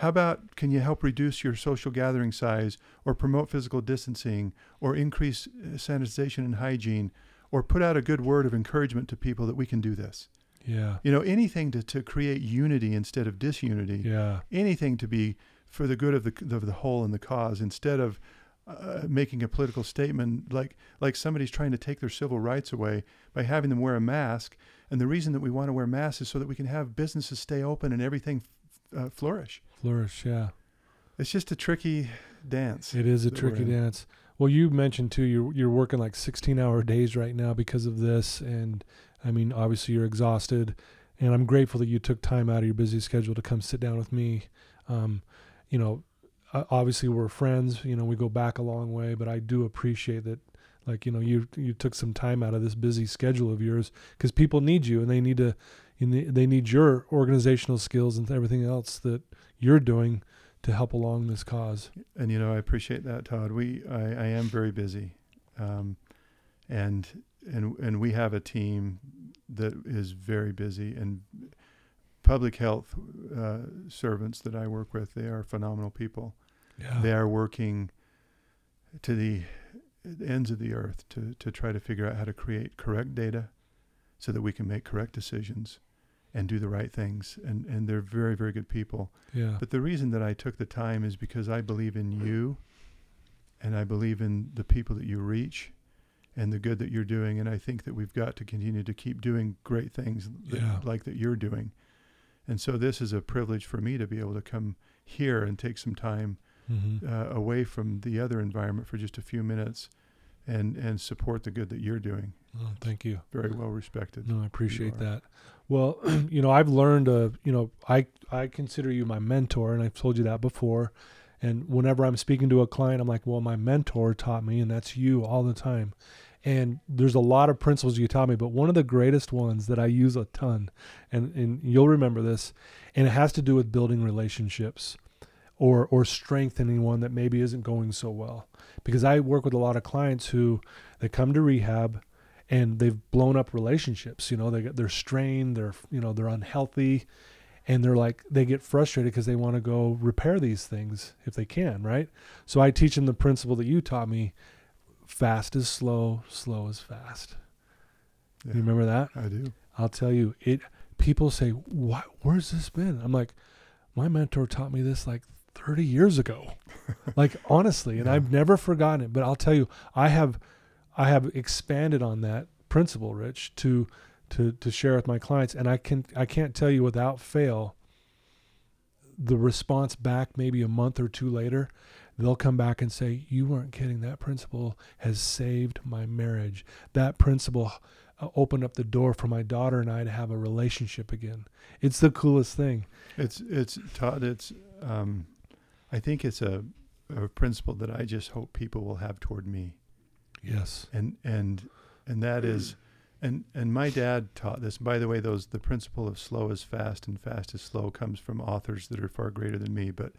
S2: How about can you help reduce your social gathering size or promote physical distancing or increase uh, sanitization and hygiene or put out a good word of encouragement to people that we can do this?
S1: Yeah.
S2: You know, anything to, to create unity instead of disunity
S1: Yeah.
S2: anything to be for the good of the of the whole and the cause instead of uh, making a political statement like like somebody's trying to take their civil rights away by having them wear a mask and the reason that we want to wear masks is so that we can have businesses stay open and everything uh, flourish
S1: Flourish. Yeah.
S2: it's just a tricky dance
S1: It is a tricky dance. Well, you mentioned too, you're, you're working like 16 hour days right now because of this. And I mean, obviously you're exhausted and I'm grateful that you took time out of your busy schedule to come sit down with me. Um, you know, obviously we're friends, you know, we go back a long way, but I do appreciate that. Like, you know, you, you took some time out of this busy schedule of yours because people need you and they need to, you ne- they need your organizational skills and everything else that you're doing to help along this cause.
S2: and you know I appreciate that Todd we I, I am very busy um, and and and we have a team that is very busy and public health uh, servants that I work with they are phenomenal people
S1: Yeah.
S2: they are working to the ends of the earth to, to try to figure out how to create correct data so that we can make correct decisions and do the right things and and they're very very good people
S1: Yeah.
S2: but the reason that I took the time is because I believe in you and I believe in the people that you reach and the good that you're doing. And I think that we've got to continue to keep doing great things that,
S1: Yeah.
S2: like that you're doing. And so this is a privilege for me to be able to come here and take some time
S1: Mm-hmm.
S2: uh, away from the other environment for just a few minutes and, and support the good that you're doing.
S1: Oh, thank you.
S2: Very well respected.
S1: No, I appreciate that. Well, [CLEARS THROAT] you know, I've learned uh, you know, I I consider you my mentor and I've told you that before. And whenever I'm speaking to a client, I'm like, well, my mentor taught me, and that's you all the time. And there's a lot of principles you taught me, but one of the greatest ones that I use a ton, and, and you'll remember this, and it has to do with building relationships or or strengthening one that maybe isn't going so well. Because I work with a lot of clients who they come to rehab and they've blown up relationships. You know, they they're strained, they're you know they're unhealthy, and they're like they get frustrated because they want to go repair these things if they can, right? So I teach them the principle that you taught me: fast is slow, slow is fast.
S2: Yeah,
S1: You remember that?
S2: I do.
S1: I'll tell you, it. People say, "What? Where's this been?" I'm like, my mentor taught me this like 30 years ago, [LAUGHS] like honestly, and
S2: Yeah.
S1: I've never forgotten it. But I'll tell you, I have, I have expanded on that principle, Rich, to to to share with my clients, and I can I can't tell you without fail. The response back, maybe a month or two later, they'll come back and say, "You weren't kidding. That principle has saved my marriage. That principle." uh, opened up the door for my daughter and I to have a relationship again. It's the coolest thing.
S2: It's it's Todd. It's um, I think it's a, a principle that I just hope people will have toward me,
S1: Yes.
S2: and and and that is And and my dad taught this. By the way, those the principle of slow is fast and fast is slow comes from authors that are far greater than me. But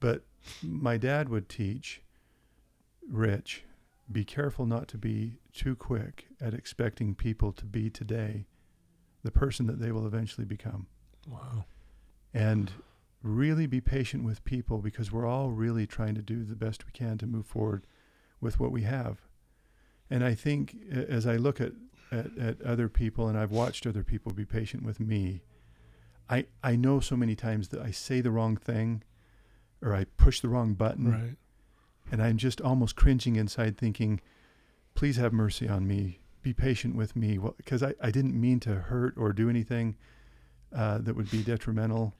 S2: but my dad would teach Rich, be careful not to be too quick at expecting people to be today the person that they will eventually become.
S1: Wow.
S2: And really be patient with people because we're all really trying to do the best we can to move forward with what we have. And I think as I look at, at, at other people and I've watched other people be patient with me, I, I know so many times that I say the wrong thing or I push the wrong button.
S1: Right.
S2: And I'm just almost cringing inside thinking, please have mercy on me. Be patient with me. Because well, I, I didn't mean to hurt or do anything uh, that would be detrimental.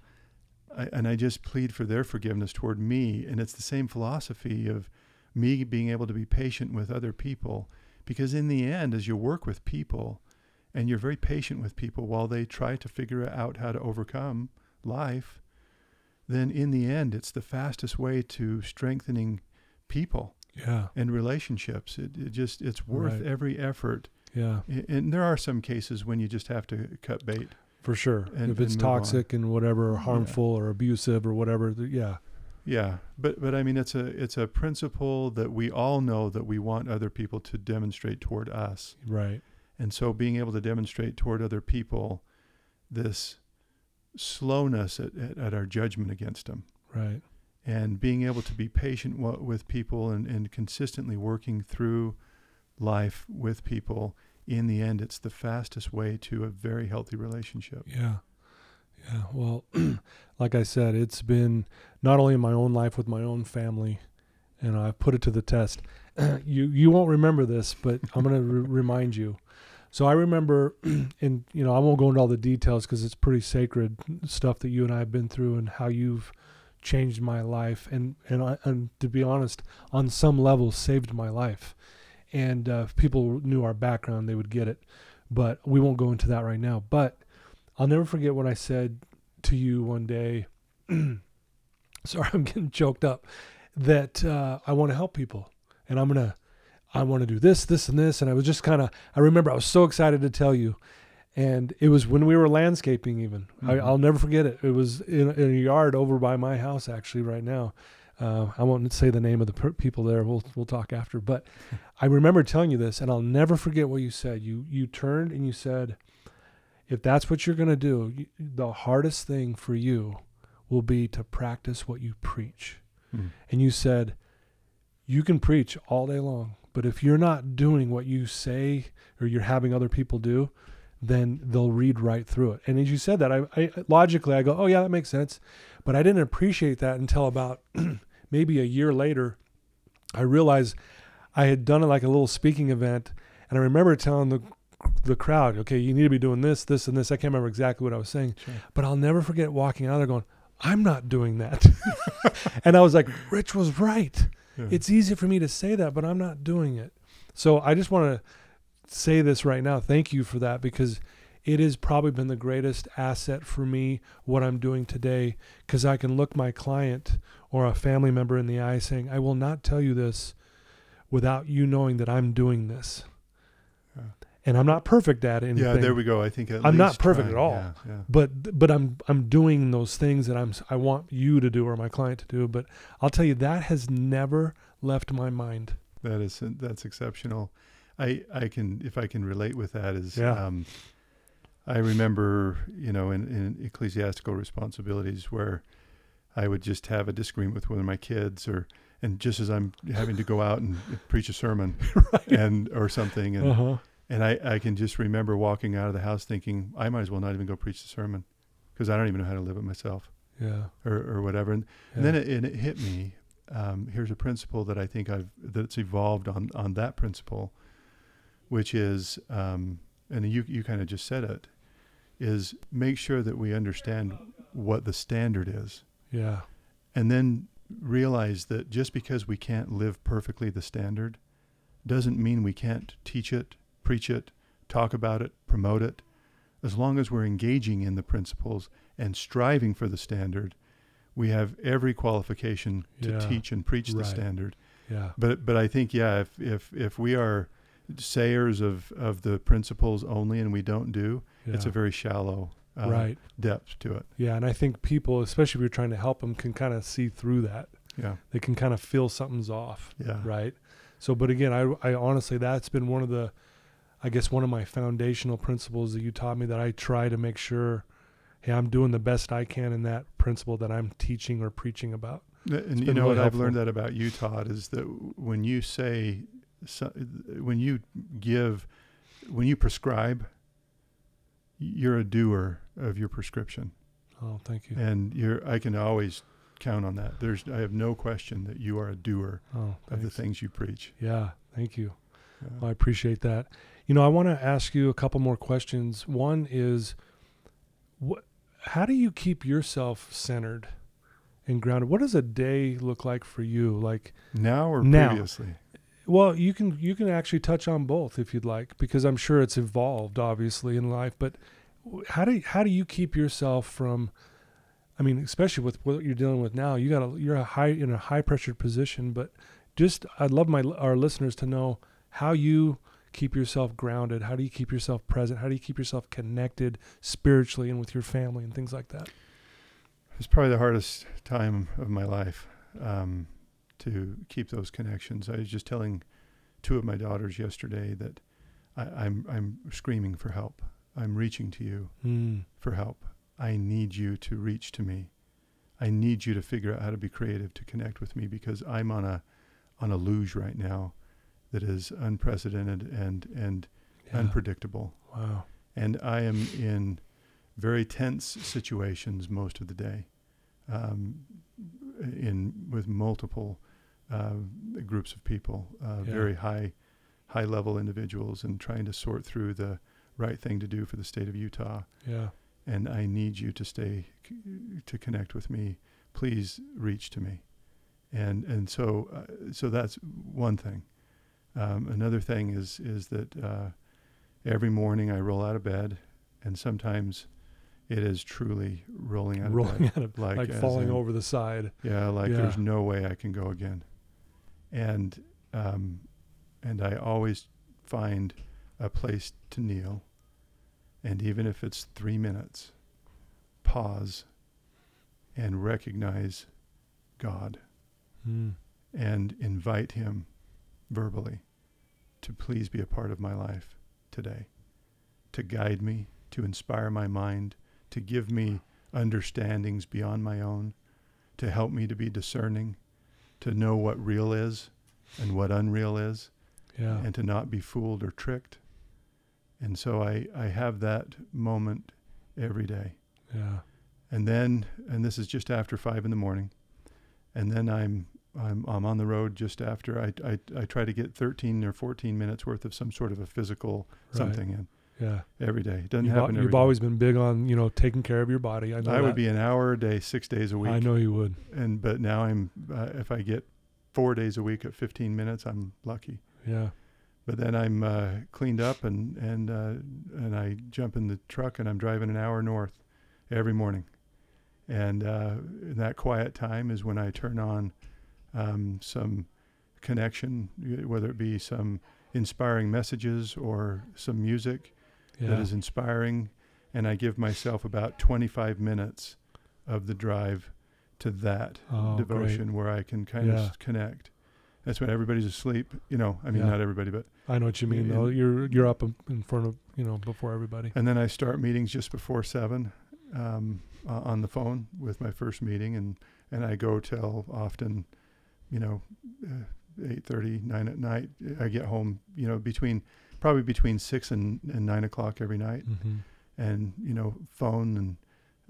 S2: I, and I just plead for their forgiveness toward me. And it's the same philosophy of me being able to be patient with other people. Because in the end, as you work with people and you're very patient with people while they try to figure out how to overcome life, then in the end, it's the fastest way to strengthening people
S1: yeah
S2: and relationships it, it just it's worth
S1: Right.
S2: every effort
S1: yeah
S2: and there are some cases when you just have to cut bait
S1: for sure.
S2: And-
S1: if it's
S2: and move on.
S1: toxic and whatever or harmful or abusive or whatever yeah.
S2: Yeah but but i mean it's a it's a principle that we all know that we want other people to demonstrate toward us.
S1: Right.
S2: And so being able to demonstrate toward other people this slowness at, at, at our judgment against them
S1: right.
S2: And being able to be patient wa- with people and, and consistently working through life with people in the end it's the fastest way to a very healthy relationship
S1: Yeah. Yeah. Well, [CLEARS THROAT] like I said, it's been not only in my own life with my own family, and I've put it to the test. [CLEARS THROAT] you you won't remember this, but I'm going to re- [LAUGHS] remind you. So I remember, [CLEARS THROAT] and you know, I won't go into all the details because it's pretty sacred stuff that you and I have been through and how you've changed my life, and and I, and to be honest, on some level, saved my life. And uh, if people knew our background, they would get it. But we won't go into that right now. But I'll never forget what I said to you one day. [CLEARS THROAT] Sorry, [LAUGHS] I'm getting choked up. That uh, I want to help people, and I'm gonna, I want to do this, this, and this. And I was just kind of, I remember I was so excited to tell you, and it was when we were landscaping. Even I,
S2: Mhm.
S1: I'll never forget it. It was in, in a yard over by my house, actually, right now. Uh, I won't say the name of the per- people there. We'll we'll talk after. But I remember telling you this, and I'll never forget what you said. You you turned and you said, if that's what you're going to do, you, the hardest thing for you will be to practice what you preach.
S2: Mm.
S1: And you said, you can preach all day long, but if you're not doing what you say or you're having other people do, then they'll read right through it. And as you said that, I, I logically I go, oh yeah, that makes sense. But I didn't appreciate that until about [CLEARS THROAT] maybe a year later. I realized I had done it like a little speaking event, and I remember telling the the crowd, okay, you need to be doing this, this, and this. I can't remember exactly what I was saying,
S2: Sure.
S1: but I'll never forget walking out there going, I'm not doing that. [LAUGHS] and I was like, Rich was right.
S2: Yeah.
S1: It's easy for me to say that, but I'm not doing it. So I just want to say this right now. Thank you for that because it has probably been the greatest asset for me, what I'm doing today, because I can look my client or a family member in the eye saying, I will not tell you this without you knowing that I'm doing this.
S2: Yeah.
S1: And I'm not perfect at anything.
S2: yeah there we go i think at
S1: I'm not perfect at all.
S2: yeah, yeah.
S1: but but I'm I'm doing those things that I'm I want you to do or my client to do. But I'll tell you that has never left my mind.
S2: That is that's exceptional. I I can if I can relate with that is
S1: Yeah.
S2: um, I remember you know in, in ecclesiastical responsibilities where I would just have a disagreement with one of my kids or and just as I'm having to go out and preach a sermon [LAUGHS]
S1: right.
S2: and or something and
S1: Uh huh.
S2: and I I can just remember walking out of the house thinking I might as well not even go preach the sermon because I don't even know how to live it myself
S1: Yeah.
S2: or or whatever and
S1: yeah.
S2: and then it, and it hit me. Um, here's a principle that I think I've that's evolved on on that principle, which is, um, and you you kind of just said it, is make sure that we understand what the standard is,
S1: yeah.
S2: and then realize that just because we can't live perfectly the standard, doesn't mean we can't teach it, preach it, talk about it, promote it, as long as we're engaging in the principles and striving for the standard, we have every qualification to
S1: Yeah,
S2: teach and preach the standard.
S1: Yeah.
S2: But but I think yeah, if if if we are sayers of of the principles only, and we don't do.
S1: yeah.
S2: It's a very shallow uh,
S1: right.
S2: depth to it.
S1: Yeah, and I think people, especially if you're trying to help them, can kind of see through that.
S2: Yeah,
S1: They can kind of feel something's off.
S2: yeah,
S1: right so but again I, I honestly that's been one of the i guess one of my foundational principles that you taught me that i try to make sure hey i'm doing the best i can in that principle that i'm teaching or preaching about
S2: And you know
S1: really
S2: what I've learned that about you, Todd, is that when you say, so, when you give, when you prescribe, you're a doer of your prescription,
S1: oh thank you
S2: and you're. I can always count on that. There's, I have no question that you are a doer
S1: oh
S2: of the things you preach.
S1: yeah thank you
S2: Uh,
S1: Well, I appreciate that. You know, I want to ask you a couple more questions. One is, what? How do you keep yourself centered and grounded? What does a day look like for you? Like,
S2: now or
S1: Now.
S2: previously?
S1: Well, you can you can actually touch on both if you'd like, because I'm sure it's evolved obviously in life. But how do how do you keep yourself from? I mean, especially with what you're dealing with now, you got a you're a high in a high pressured position. But just I'd love my our listeners to know how you keep yourself grounded. How do you keep yourself present? How do you keep yourself connected spiritually and with your family and things like that?
S2: It's probably the hardest time of my life um, to keep those connections. I was just telling two of my daughters yesterday that I, I'm I'm screaming for help. I'm reaching to you
S1: Mm,
S2: for help. I need you to reach to me. I need you to figure out how to be creative to connect with me because I'm on a on a luge right now that is unprecedented and and
S1: yeah.
S2: unpredictable.
S1: wow.
S2: And I am in very tense situations most of the day, um, in with multiple uh, groups of people, uh,
S1: Yeah.
S2: very high high level individuals, and trying to sort through the right thing to do for the state of Utah.
S1: Yeah.
S2: And I need you to stay c- to connect with me. Please reach to me. And and so uh, so that's one thing. Um, another thing is is that uh, every morning I roll out of bed, and sometimes it is truly rolling out of bed,
S1: out of
S2: like,
S1: like falling
S2: in-
S1: over the side.
S2: Yeah, like
S1: Yeah.
S2: there's no way I can go again. And um, and I always find a place to kneel, and even if it's three minutes, pause and recognize God
S1: Mm.
S2: and invite Him verbally to please be a part of my life today, to guide me, to inspire my mind, to give me understandings beyond my own, to help me to be discerning, to know what real is and what unreal is,
S1: Yeah.
S2: and to not be fooled or tricked. And so I, I have that moment every day.
S1: yeah.
S2: And then, and this is just after five in the morning, and then I'm I'm I'm on the road just after I I, I try to get 13 or 14 minutes worth of some sort of a physical
S1: Right.
S2: something in
S1: Yeah.
S2: every day. It doesn't
S1: You've,
S2: happen
S1: you've
S2: day.
S1: always been big on, you know, taking care of your body. I know
S2: I would be an hour a day, six days a week.
S1: I know you would.
S2: And but now I'm uh, if I get four days a week at 15 minutes, I'm lucky.
S1: Yeah.
S2: But then I'm uh, cleaned up and and uh, and I jump in the truck and I'm driving an hour north every morning. And uh, in that quiet time is when I turn on um, some connection, whether it be some inspiring messages or some music
S1: Yeah.
S2: that is inspiring, and I give myself about 25 minutes of the drive to that
S1: Oh,
S2: devotion where I can kind
S1: Yeah.
S2: of connect. That's when everybody's asleep. You know, I mean,
S1: Yeah.
S2: not everybody, but
S1: I know what you mean, though. You're you're up in in front of you know before everybody.
S2: and then I start meetings just before seven um, uh, on the phone with my first meeting, and and I go till often, you know, uh, eight thirty, nine at night. I get home, you know, between probably between six and, and nine o'clock every night.
S1: Mm-hmm.
S2: and you know phone and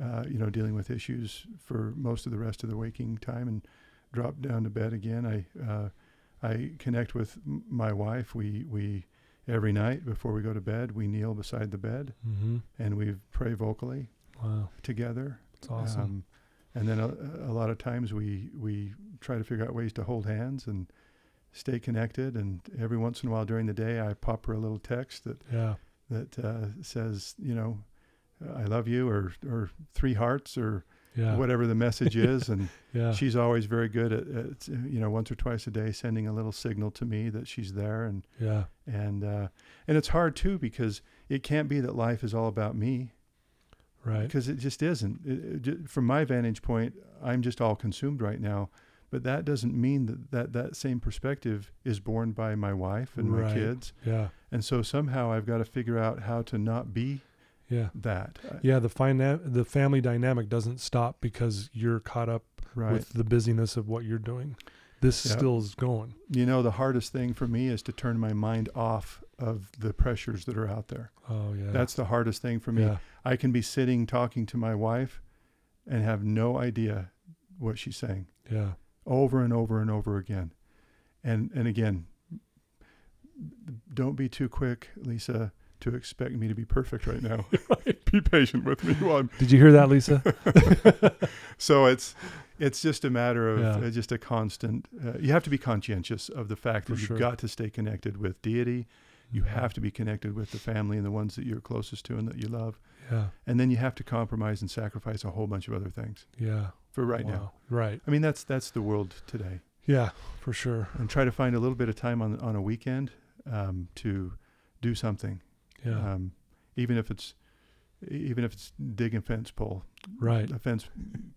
S2: uh, you know dealing with issues for most of the rest of the waking time and drop down to bed again. I uh, I connect with m- my wife. We we every night before we go to bed we kneel beside the bed
S1: Mm-hmm.
S2: and we pray vocally
S1: Wow,
S2: together.
S1: it's awesome.
S2: Um, and then a, a lot of times we we try to figure out ways to hold hands and stay connected. And every once in a while during the day, I pop her a little text that
S1: yeah.
S2: that uh, says, you know, I love you, or or three hearts, or
S1: Yeah.
S2: whatever the message is, and [LAUGHS]
S1: Yeah.
S2: she's always very good at, at you know once or twice a day sending a little signal to me that she's there, and
S1: yeah.
S2: and uh, and it's hard too because it can't be that life is all about me
S1: Right.
S2: because it just isn't. It, it from my vantage point, I'm just all consumed right now. But that doesn't mean that, that that same perspective is borne by my wife and my kids.
S1: Yeah.
S2: And so somehow I've got to figure out how to not be
S1: Yeah.
S2: that.
S1: Yeah. The fina- the family dynamic doesn't stop because you're caught up
S2: Right.
S1: with the busyness of what you're doing. This
S2: Yeah.
S1: still is going.
S2: you know, the hardest thing for me is to turn my mind off of the pressures that are out there.
S1: Oh yeah.
S2: That's the hardest thing for me.
S1: yeah.
S2: I can be sitting talking to my wife and have no idea what she's saying
S1: Yeah.
S2: Over and over and over again. And and again, don't be too quick, Lisa, to expect me to be perfect right now. [LAUGHS] [LAUGHS] be patient with me while I'm
S1: Did you hear that, Lisa? [LAUGHS]
S2: so it's it's just a matter of
S1: Yeah.
S2: uh, just a constant uh, you have to be conscientious of the fact
S1: For
S2: that you've got to stay connected with deity you
S1: Mhm.
S2: have to be connected with the family and the ones that you're closest to and that you love
S1: Yeah.
S2: and then you have to compromise and sacrifice a whole bunch of other things
S1: Yeah.
S2: For right
S1: Wow.
S2: now
S1: Right.
S2: i mean that's that's the world today
S1: Yeah. For sure.
S2: and try to find a little bit of time on on a weekend um, to do something
S1: Yeah.
S2: um, even if it's even if it's digging fence pole
S1: right.
S2: a fence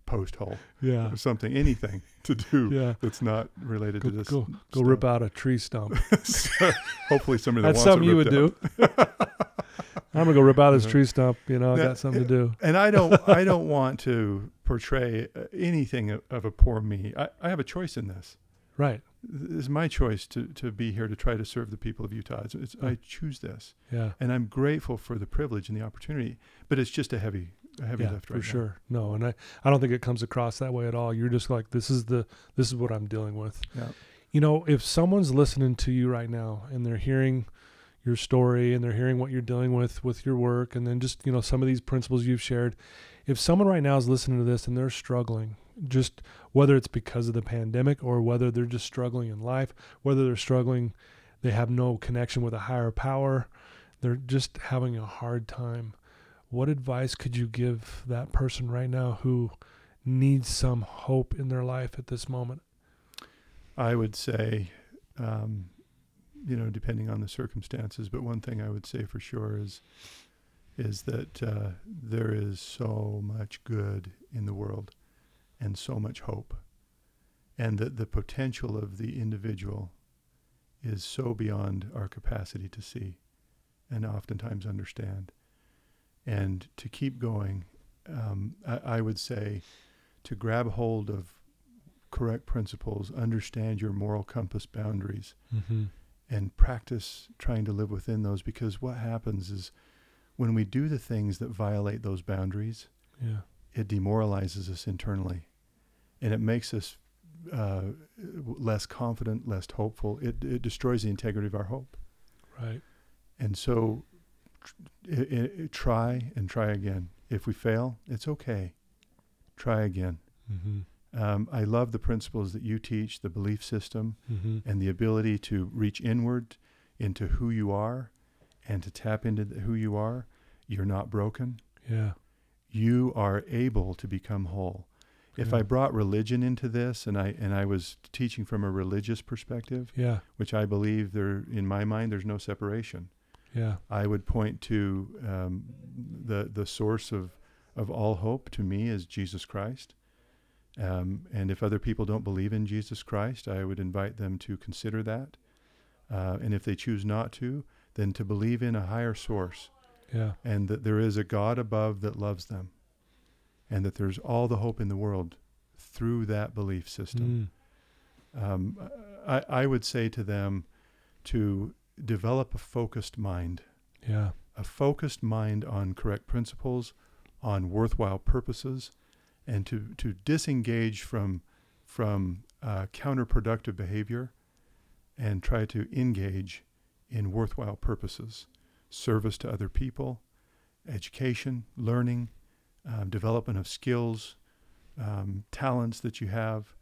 S2: post hole
S1: Yeah.
S2: or something anything [LAUGHS] to do
S1: Yeah.
S2: that's not related
S1: Go,
S2: to this.
S1: go, go rip out a tree stump. [LAUGHS]
S2: So, hopefully, somebody that
S1: That's something you would
S2: ripped
S1: do. [LAUGHS] I'm gonna go rip out this tree stump. You know, I got something to do.
S2: And I don't, I don't [LAUGHS] want to portray uh, anything of, of a poor me. I, I have a choice in this.
S1: Right.
S2: It's my choice to, to be here to try to serve the people of Utah. It's, it's, I choose this,
S1: Yeah.
S2: and I'm grateful for the privilege and the opportunity. But it's just a heavy, a heavy
S1: yeah,
S2: lift
S1: for
S2: right now.
S1: sure. No, and I, I don't think it comes across that way at all. You're just like, this is the, this is what I'm dealing with.
S2: Yeah.
S1: You know, if someone's listening to you right now and they're hearing your story and they're hearing what you're dealing with with your work, and then just you know some of these principles you've shared, if someone right now is listening to this and they're struggling, just whether it's because of the pandemic or whether they're just struggling in life, whether they're struggling, they have no connection with a higher power, they're just having a hard time. What advice could you give that person right now who needs some hope in their life at this moment?
S2: I would say, um, you know, depending on the circumstances, but one thing I would say for sure is, is that uh, there is so much good in the world, and so much hope, and that the potential of the individual is so beyond our capacity to see, and oftentimes understand, and to keep going. Um, I, I would say, to grab hold of correct principles, understand your moral compass boundaries,
S1: Mm-hmm.
S2: And practice trying to live within those. Because what happens is when we do the things that violate those boundaries,
S1: Yeah.
S2: it demoralizes us internally and it makes us uh, less confident, less hopeful. It, it destroys the integrity of our hope.
S1: Right.
S2: And so tr- i i try and try again. If we fail, it's okay. Try again.
S1: Mm-hmm.
S2: Um, I love the principles that you teach, the belief system,
S1: Mm-hmm.
S2: and the ability to reach inward into who you are and to tap into the, who you are. You're not broken.
S1: Yeah.
S2: You are able to become whole. If I brought religion into this and I and I was teaching from a religious perspective,
S1: Yeah.
S2: which I believe there in my mind there's no separation.
S1: Yeah.
S2: I would point to um, the the source of of all hope to me is Jesus Christ. Um, and if other people don't believe in Jesus Christ, I would invite them to consider that. Uh, and if they choose not to, then to believe in a higher source
S1: Yeah.
S2: and that there is a God above that loves them, and that there's all the hope in the world through that belief system.
S1: Mm.
S2: Um, I, I would say to them to develop a focused mind
S1: Yeah.
S2: a focused mind on correct principles, on worthwhile purposes, and to, to disengage from from uh, counterproductive behavior, and try to engage in worthwhile purposes, service to other people, education, learning, um, development of skills, um, talents that you have,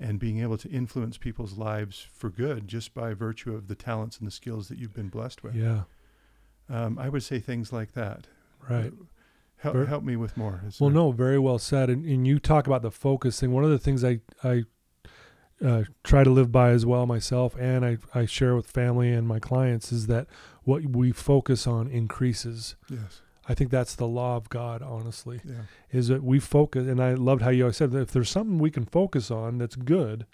S2: and being able to influence people's lives for good just by virtue of the talents and the skills that you've been blessed with.
S1: Yeah.
S2: Um, I would say things like that.
S1: Right.
S2: Help,
S1: Ver-
S2: help me with more.
S1: Well,
S2: there-
S1: no, very well said. And, and you talk about the focus thing. One of the things I I uh, try to live by as well myself, and I I share with family and my clients is that what we focus on increases.
S2: Yes.
S1: I think that's the law of God. Honestly,
S2: Yeah.
S1: is that we focus. And I loved how you always said that if there's something we can focus on that's good,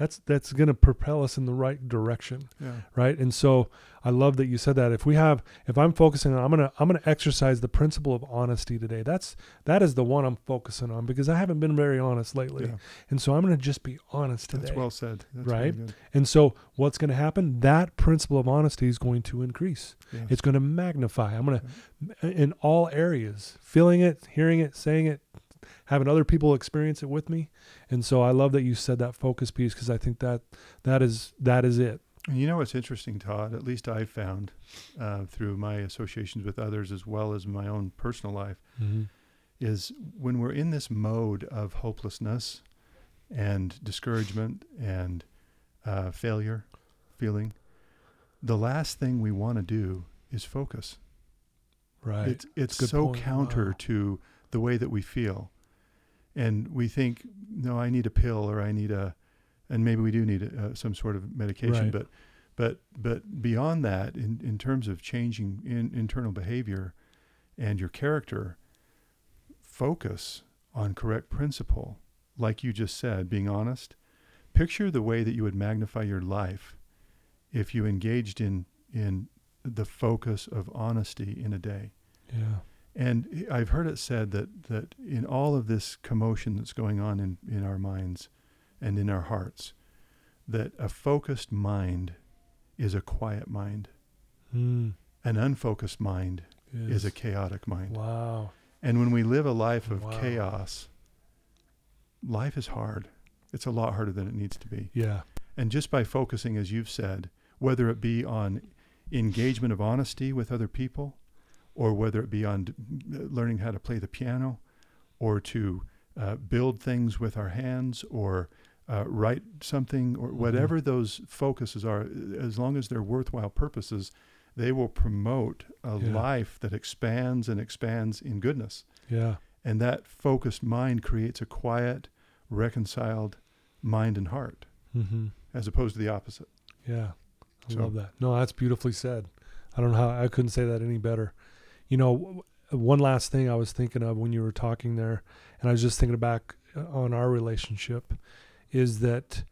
S1: that's that's going to propel us in the right direction
S2: Yeah.
S1: right and so i love that you said that if we have if i'm focusing on i'm gonna i'm gonna exercise the principle of honesty today that's that is the one i'm focusing on because i haven't been very honest lately
S2: Yeah.
S1: and so i'm gonna just be honest today
S2: That's well said. That's really
S1: Right?
S2: good.
S1: and so what's gonna happen that principle of honesty is going to increase
S2: Yes.
S1: it's going to magnify i'm going to in all areas feeling it hearing it saying it having other people experience it with me and so i love that you said that focus piece because i think that that is that is it
S2: And you know what's interesting, Todd? At least I found uh, through my associations with others as well as my own personal life is when we're in this mode of hopelessness and discouragement and uh, failure feeling, the last thing we want to do is focus.
S1: right
S2: It's it's so
S1: point.
S2: counter
S1: Wow.
S2: to the way that we feel, and we think, no, I need a pill or I need a, and maybe we do need a, uh, some sort of medication,
S1: Right.
S2: but but but beyond that, in in terms of changing in, internal behavior, and your character, focus on correct principle, like you just said, being honest. Picture the way that you would magnify your life if you engaged in in the focus of honesty in a day.
S1: yeah
S2: And I've heard it said that, that in all of this commotion that's going on in, in our minds and in our hearts, that a focused mind is a quiet mind.
S1: Mm,
S2: An unfocused mind is a chaotic mind.
S1: wow
S2: And when we live a life of
S1: Wow.
S2: chaos, life is hard. It's a lot harder than it needs to be.
S1: yeah
S2: And just by focusing, as you've said, whether it be on engagement of honesty with other people, or whether it be on learning how to play the piano, or to uh, build things with our hands, or uh, write something, or whatever those focuses are, as long as they're worthwhile purposes, they will promote a
S1: Yeah.
S2: life that expands and expands in goodness.
S1: yeah
S2: And that focused mind creates a quiet, reconciled mind and heart,
S1: mm-hmm.
S2: as opposed to the opposite.
S1: yeah i
S2: So-
S1: love that no that's beautifully said i don't know how i couldn't say that any better you know one last thing i was thinking of when you were talking there and i was just thinking back uh, on our relationship is that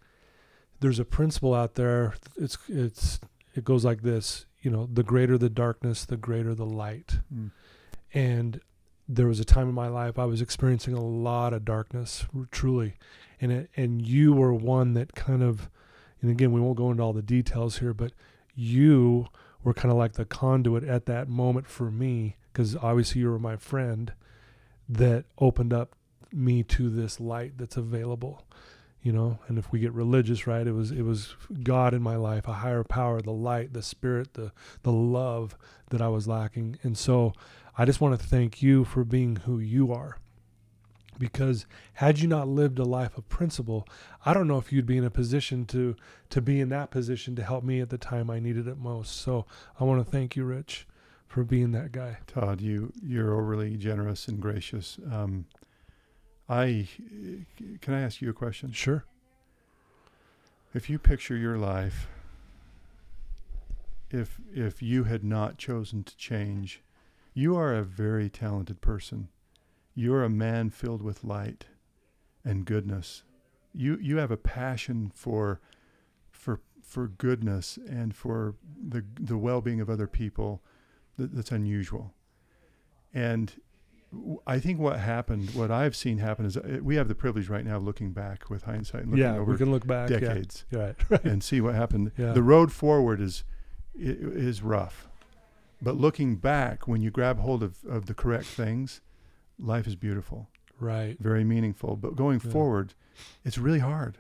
S1: there's a principle out there it's it's it goes like this you know the greater the darkness the greater the light
S2: Mm.
S1: and there was a time in my life I was experiencing a lot of darkness, truly, and it, and you were one that kind of, and again we won't go into all the details here, but you were kind of like the conduit at that moment for me because obviously you were my friend that opened up me to this light that's available you know? And if we get religious right it was it was god in my life a higher power the light the spirit the the love that i was lacking. And so i just want to thank you for being who you are because had you not lived a life of principle i don't know if you'd be in a position to to be in that position to help me at the time i needed it most so i want to thank you rich for being that guy
S2: Todd, you you're overly generous and gracious. Um, I can I ask you a question?
S1: sure
S2: If you picture your life, if if you had not chosen to change, you are a very talented person. You're a man filled with light and goodness. You you have a passion for for for goodness and for the the well-being of other people that, that's unusual. And I think what happened, what I've seen happen, is uh, we have the privilege right now of looking back with hindsight and looking
S1: yeah
S2: over
S1: we can look back
S2: decades
S1: yeah [LAUGHS] right
S2: and see what happened.
S1: Yeah.
S2: The road forward is is rough, but looking back, when you grab hold of, of the correct things, life is beautiful,
S1: right
S2: very meaningful. But going
S1: Yeah.
S2: forward, it's really hard.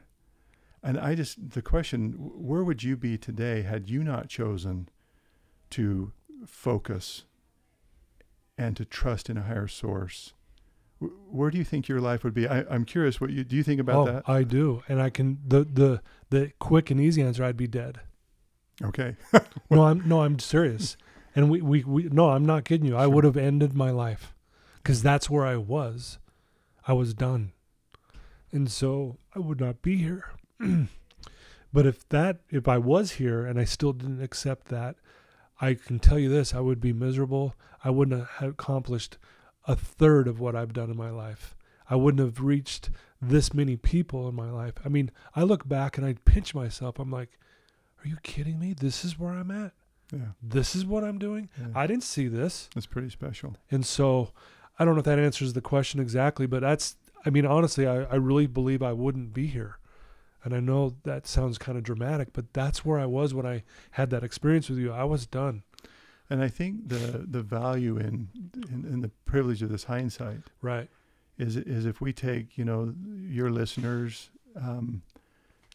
S2: And I just the question: Where would you be today had you not chosen to focus and to trust in a higher source? Where do you think your life would be? I, I'm curious. What you do you think about
S1: oh,
S2: that?
S1: I do, and I can the the the quick and easy answer. I'd be dead.
S2: Okay. [LAUGHS]
S1: no, [LAUGHS] I'm no, I'm serious. And we we, we no, I'm not kidding you. I would have ended my life because that's where I was. I was done. And so I would not be here. [CLEARS THROAT] but if that, if I was here and I still didn't accept that, I can tell you this I would be miserable. I wouldn't have accomplished a third of what I've done in my life. I wouldn't have reached this many people in my life. I mean, I look back and I pinch myself. I'm like, are you kidding me? This is where I'm at.
S2: Yeah.
S1: This is what I'm doing.
S2: yeah.
S1: I didn't see this.
S2: That's pretty special.
S1: And so I don't know if that answers the question exactly, but that's, I mean, honestly, I, I really believe I wouldn't be here. And I know that sounds kind of dramatic, but that's where I was when I had that experience with you. I was done.
S2: And I think the the value in in, in the privilege of this hindsight
S1: Right.
S2: is is if we take you know your listeners, um,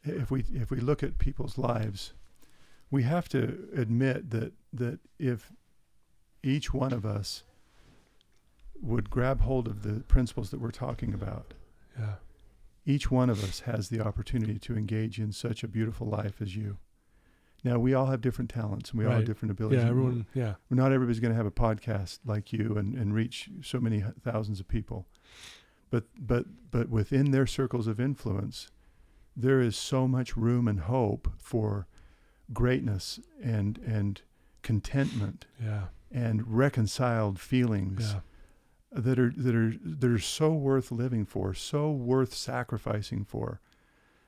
S2: if we if we look at people's lives, we have to admit that that if each one of us would grab hold of the principles that we're talking about,
S1: Yeah.
S2: each one of us has the opportunity to engage in such a beautiful life as you. Now we all have different talents and we all have different abilities.
S1: Yeah. Everyone, yeah.
S2: not everybody's going to have a podcast like you and, and reach so many thousands of people but but but within their circles of influence there is so much room and hope for greatness and and contentment
S1: Yeah.
S2: and reconciled feelings
S1: Yeah.
S2: That are that are that are so worth living for so worth sacrificing for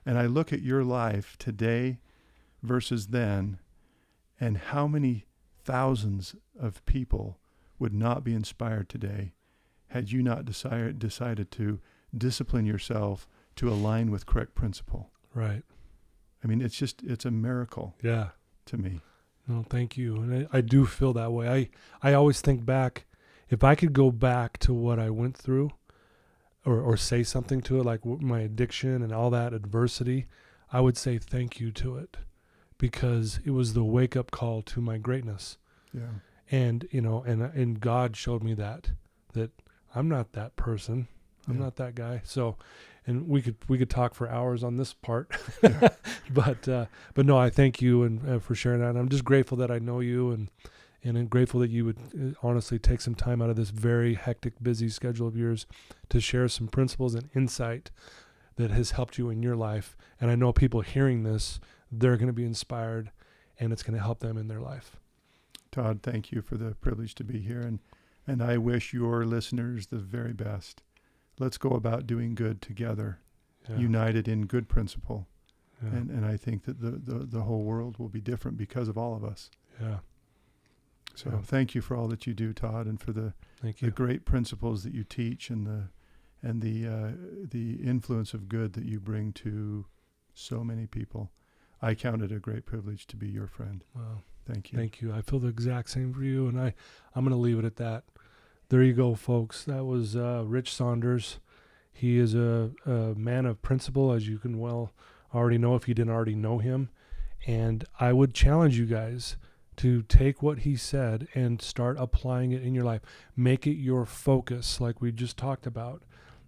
S2: and i look at your life today versus then and how many thousands of people would not be inspired today had you not decided decided to discipline yourself to align with correct principle
S1: Right.
S2: i mean it's just it's a miracle
S1: Yeah.
S2: to me
S1: No, thank you. And I, I do feel that way. I, I always think back, if I could go back to what I went through or, or say something to it, like my addiction and all that adversity, I would say thank you to it because it was the wake up call to my greatness.
S2: yeah
S1: And, you know, and, and God showed me that, that I'm not that person. I'm
S2: Yeah.
S1: not that guy. So, and we could we could talk for hours on this part,
S2: Yeah. [LAUGHS]
S1: but uh, but no, I thank you and uh, for sharing that. And I'm just grateful that I know you and and I'm grateful that you would uh, honestly take some time out of this very hectic, busy schedule of yours to share some principles and insight that has helped you in your life. And I know people hearing this, they're going to be inspired, and it's going to help them in their life.
S2: Todd, thank you for the privilege to be here. And, and I wish your listeners the very best. Let's go about doing good together,
S1: Yeah.
S2: united in good principle.
S1: yeah.
S2: And, and I think that the, the, the whole world will be different because of all of us.
S1: yeah.
S2: So
S1: Yeah.
S2: thank you for all that you do, Todd, and for the,
S1: Thank
S2: the great principles that you teach and the, and the, uh, the influence of good that you bring to so many people. I count it a great privilege to be your friend.
S1: Wow.
S2: Thank you.
S1: Thank you. I feel the exact same for you, and I, I'm going to leave it at that. There you go, folks. That was uh, Rich Saunders. He is a, a man of principle, as you can well already know if you didn't already know him. And I would challenge you guys to take what he said and start applying it in your life. Make it your focus, like we just talked about.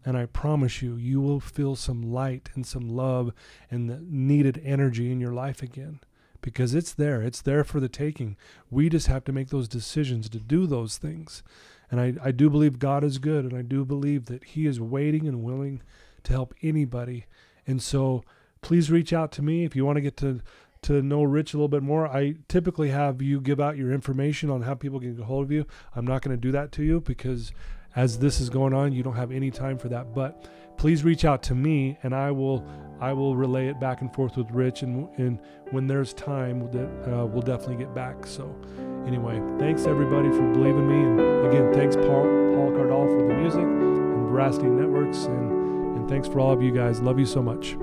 S1: And I promise you, you will feel some light and some love and the needed energy in your life again because it's there. It's there for the taking. We just have to make those decisions to do those things. And I, I do believe God is good, and I do believe that He is waiting and willing to help anybody. And so please reach out to me if you want to get to to know Rich a little bit more. I typically have you give out your information on how people can get a hold of you. I'm not going to do that to you because as this is going on, you don't have any time for that. But please reach out to me and I will I will relay it back and forth with Rich and and when there's time uh, we'll definitely get back. So anyway, thanks everybody for believing me and again thanks Paul Paul Cardall for the music and Veracity Networks and and thanks for all of you guys. Love you so much.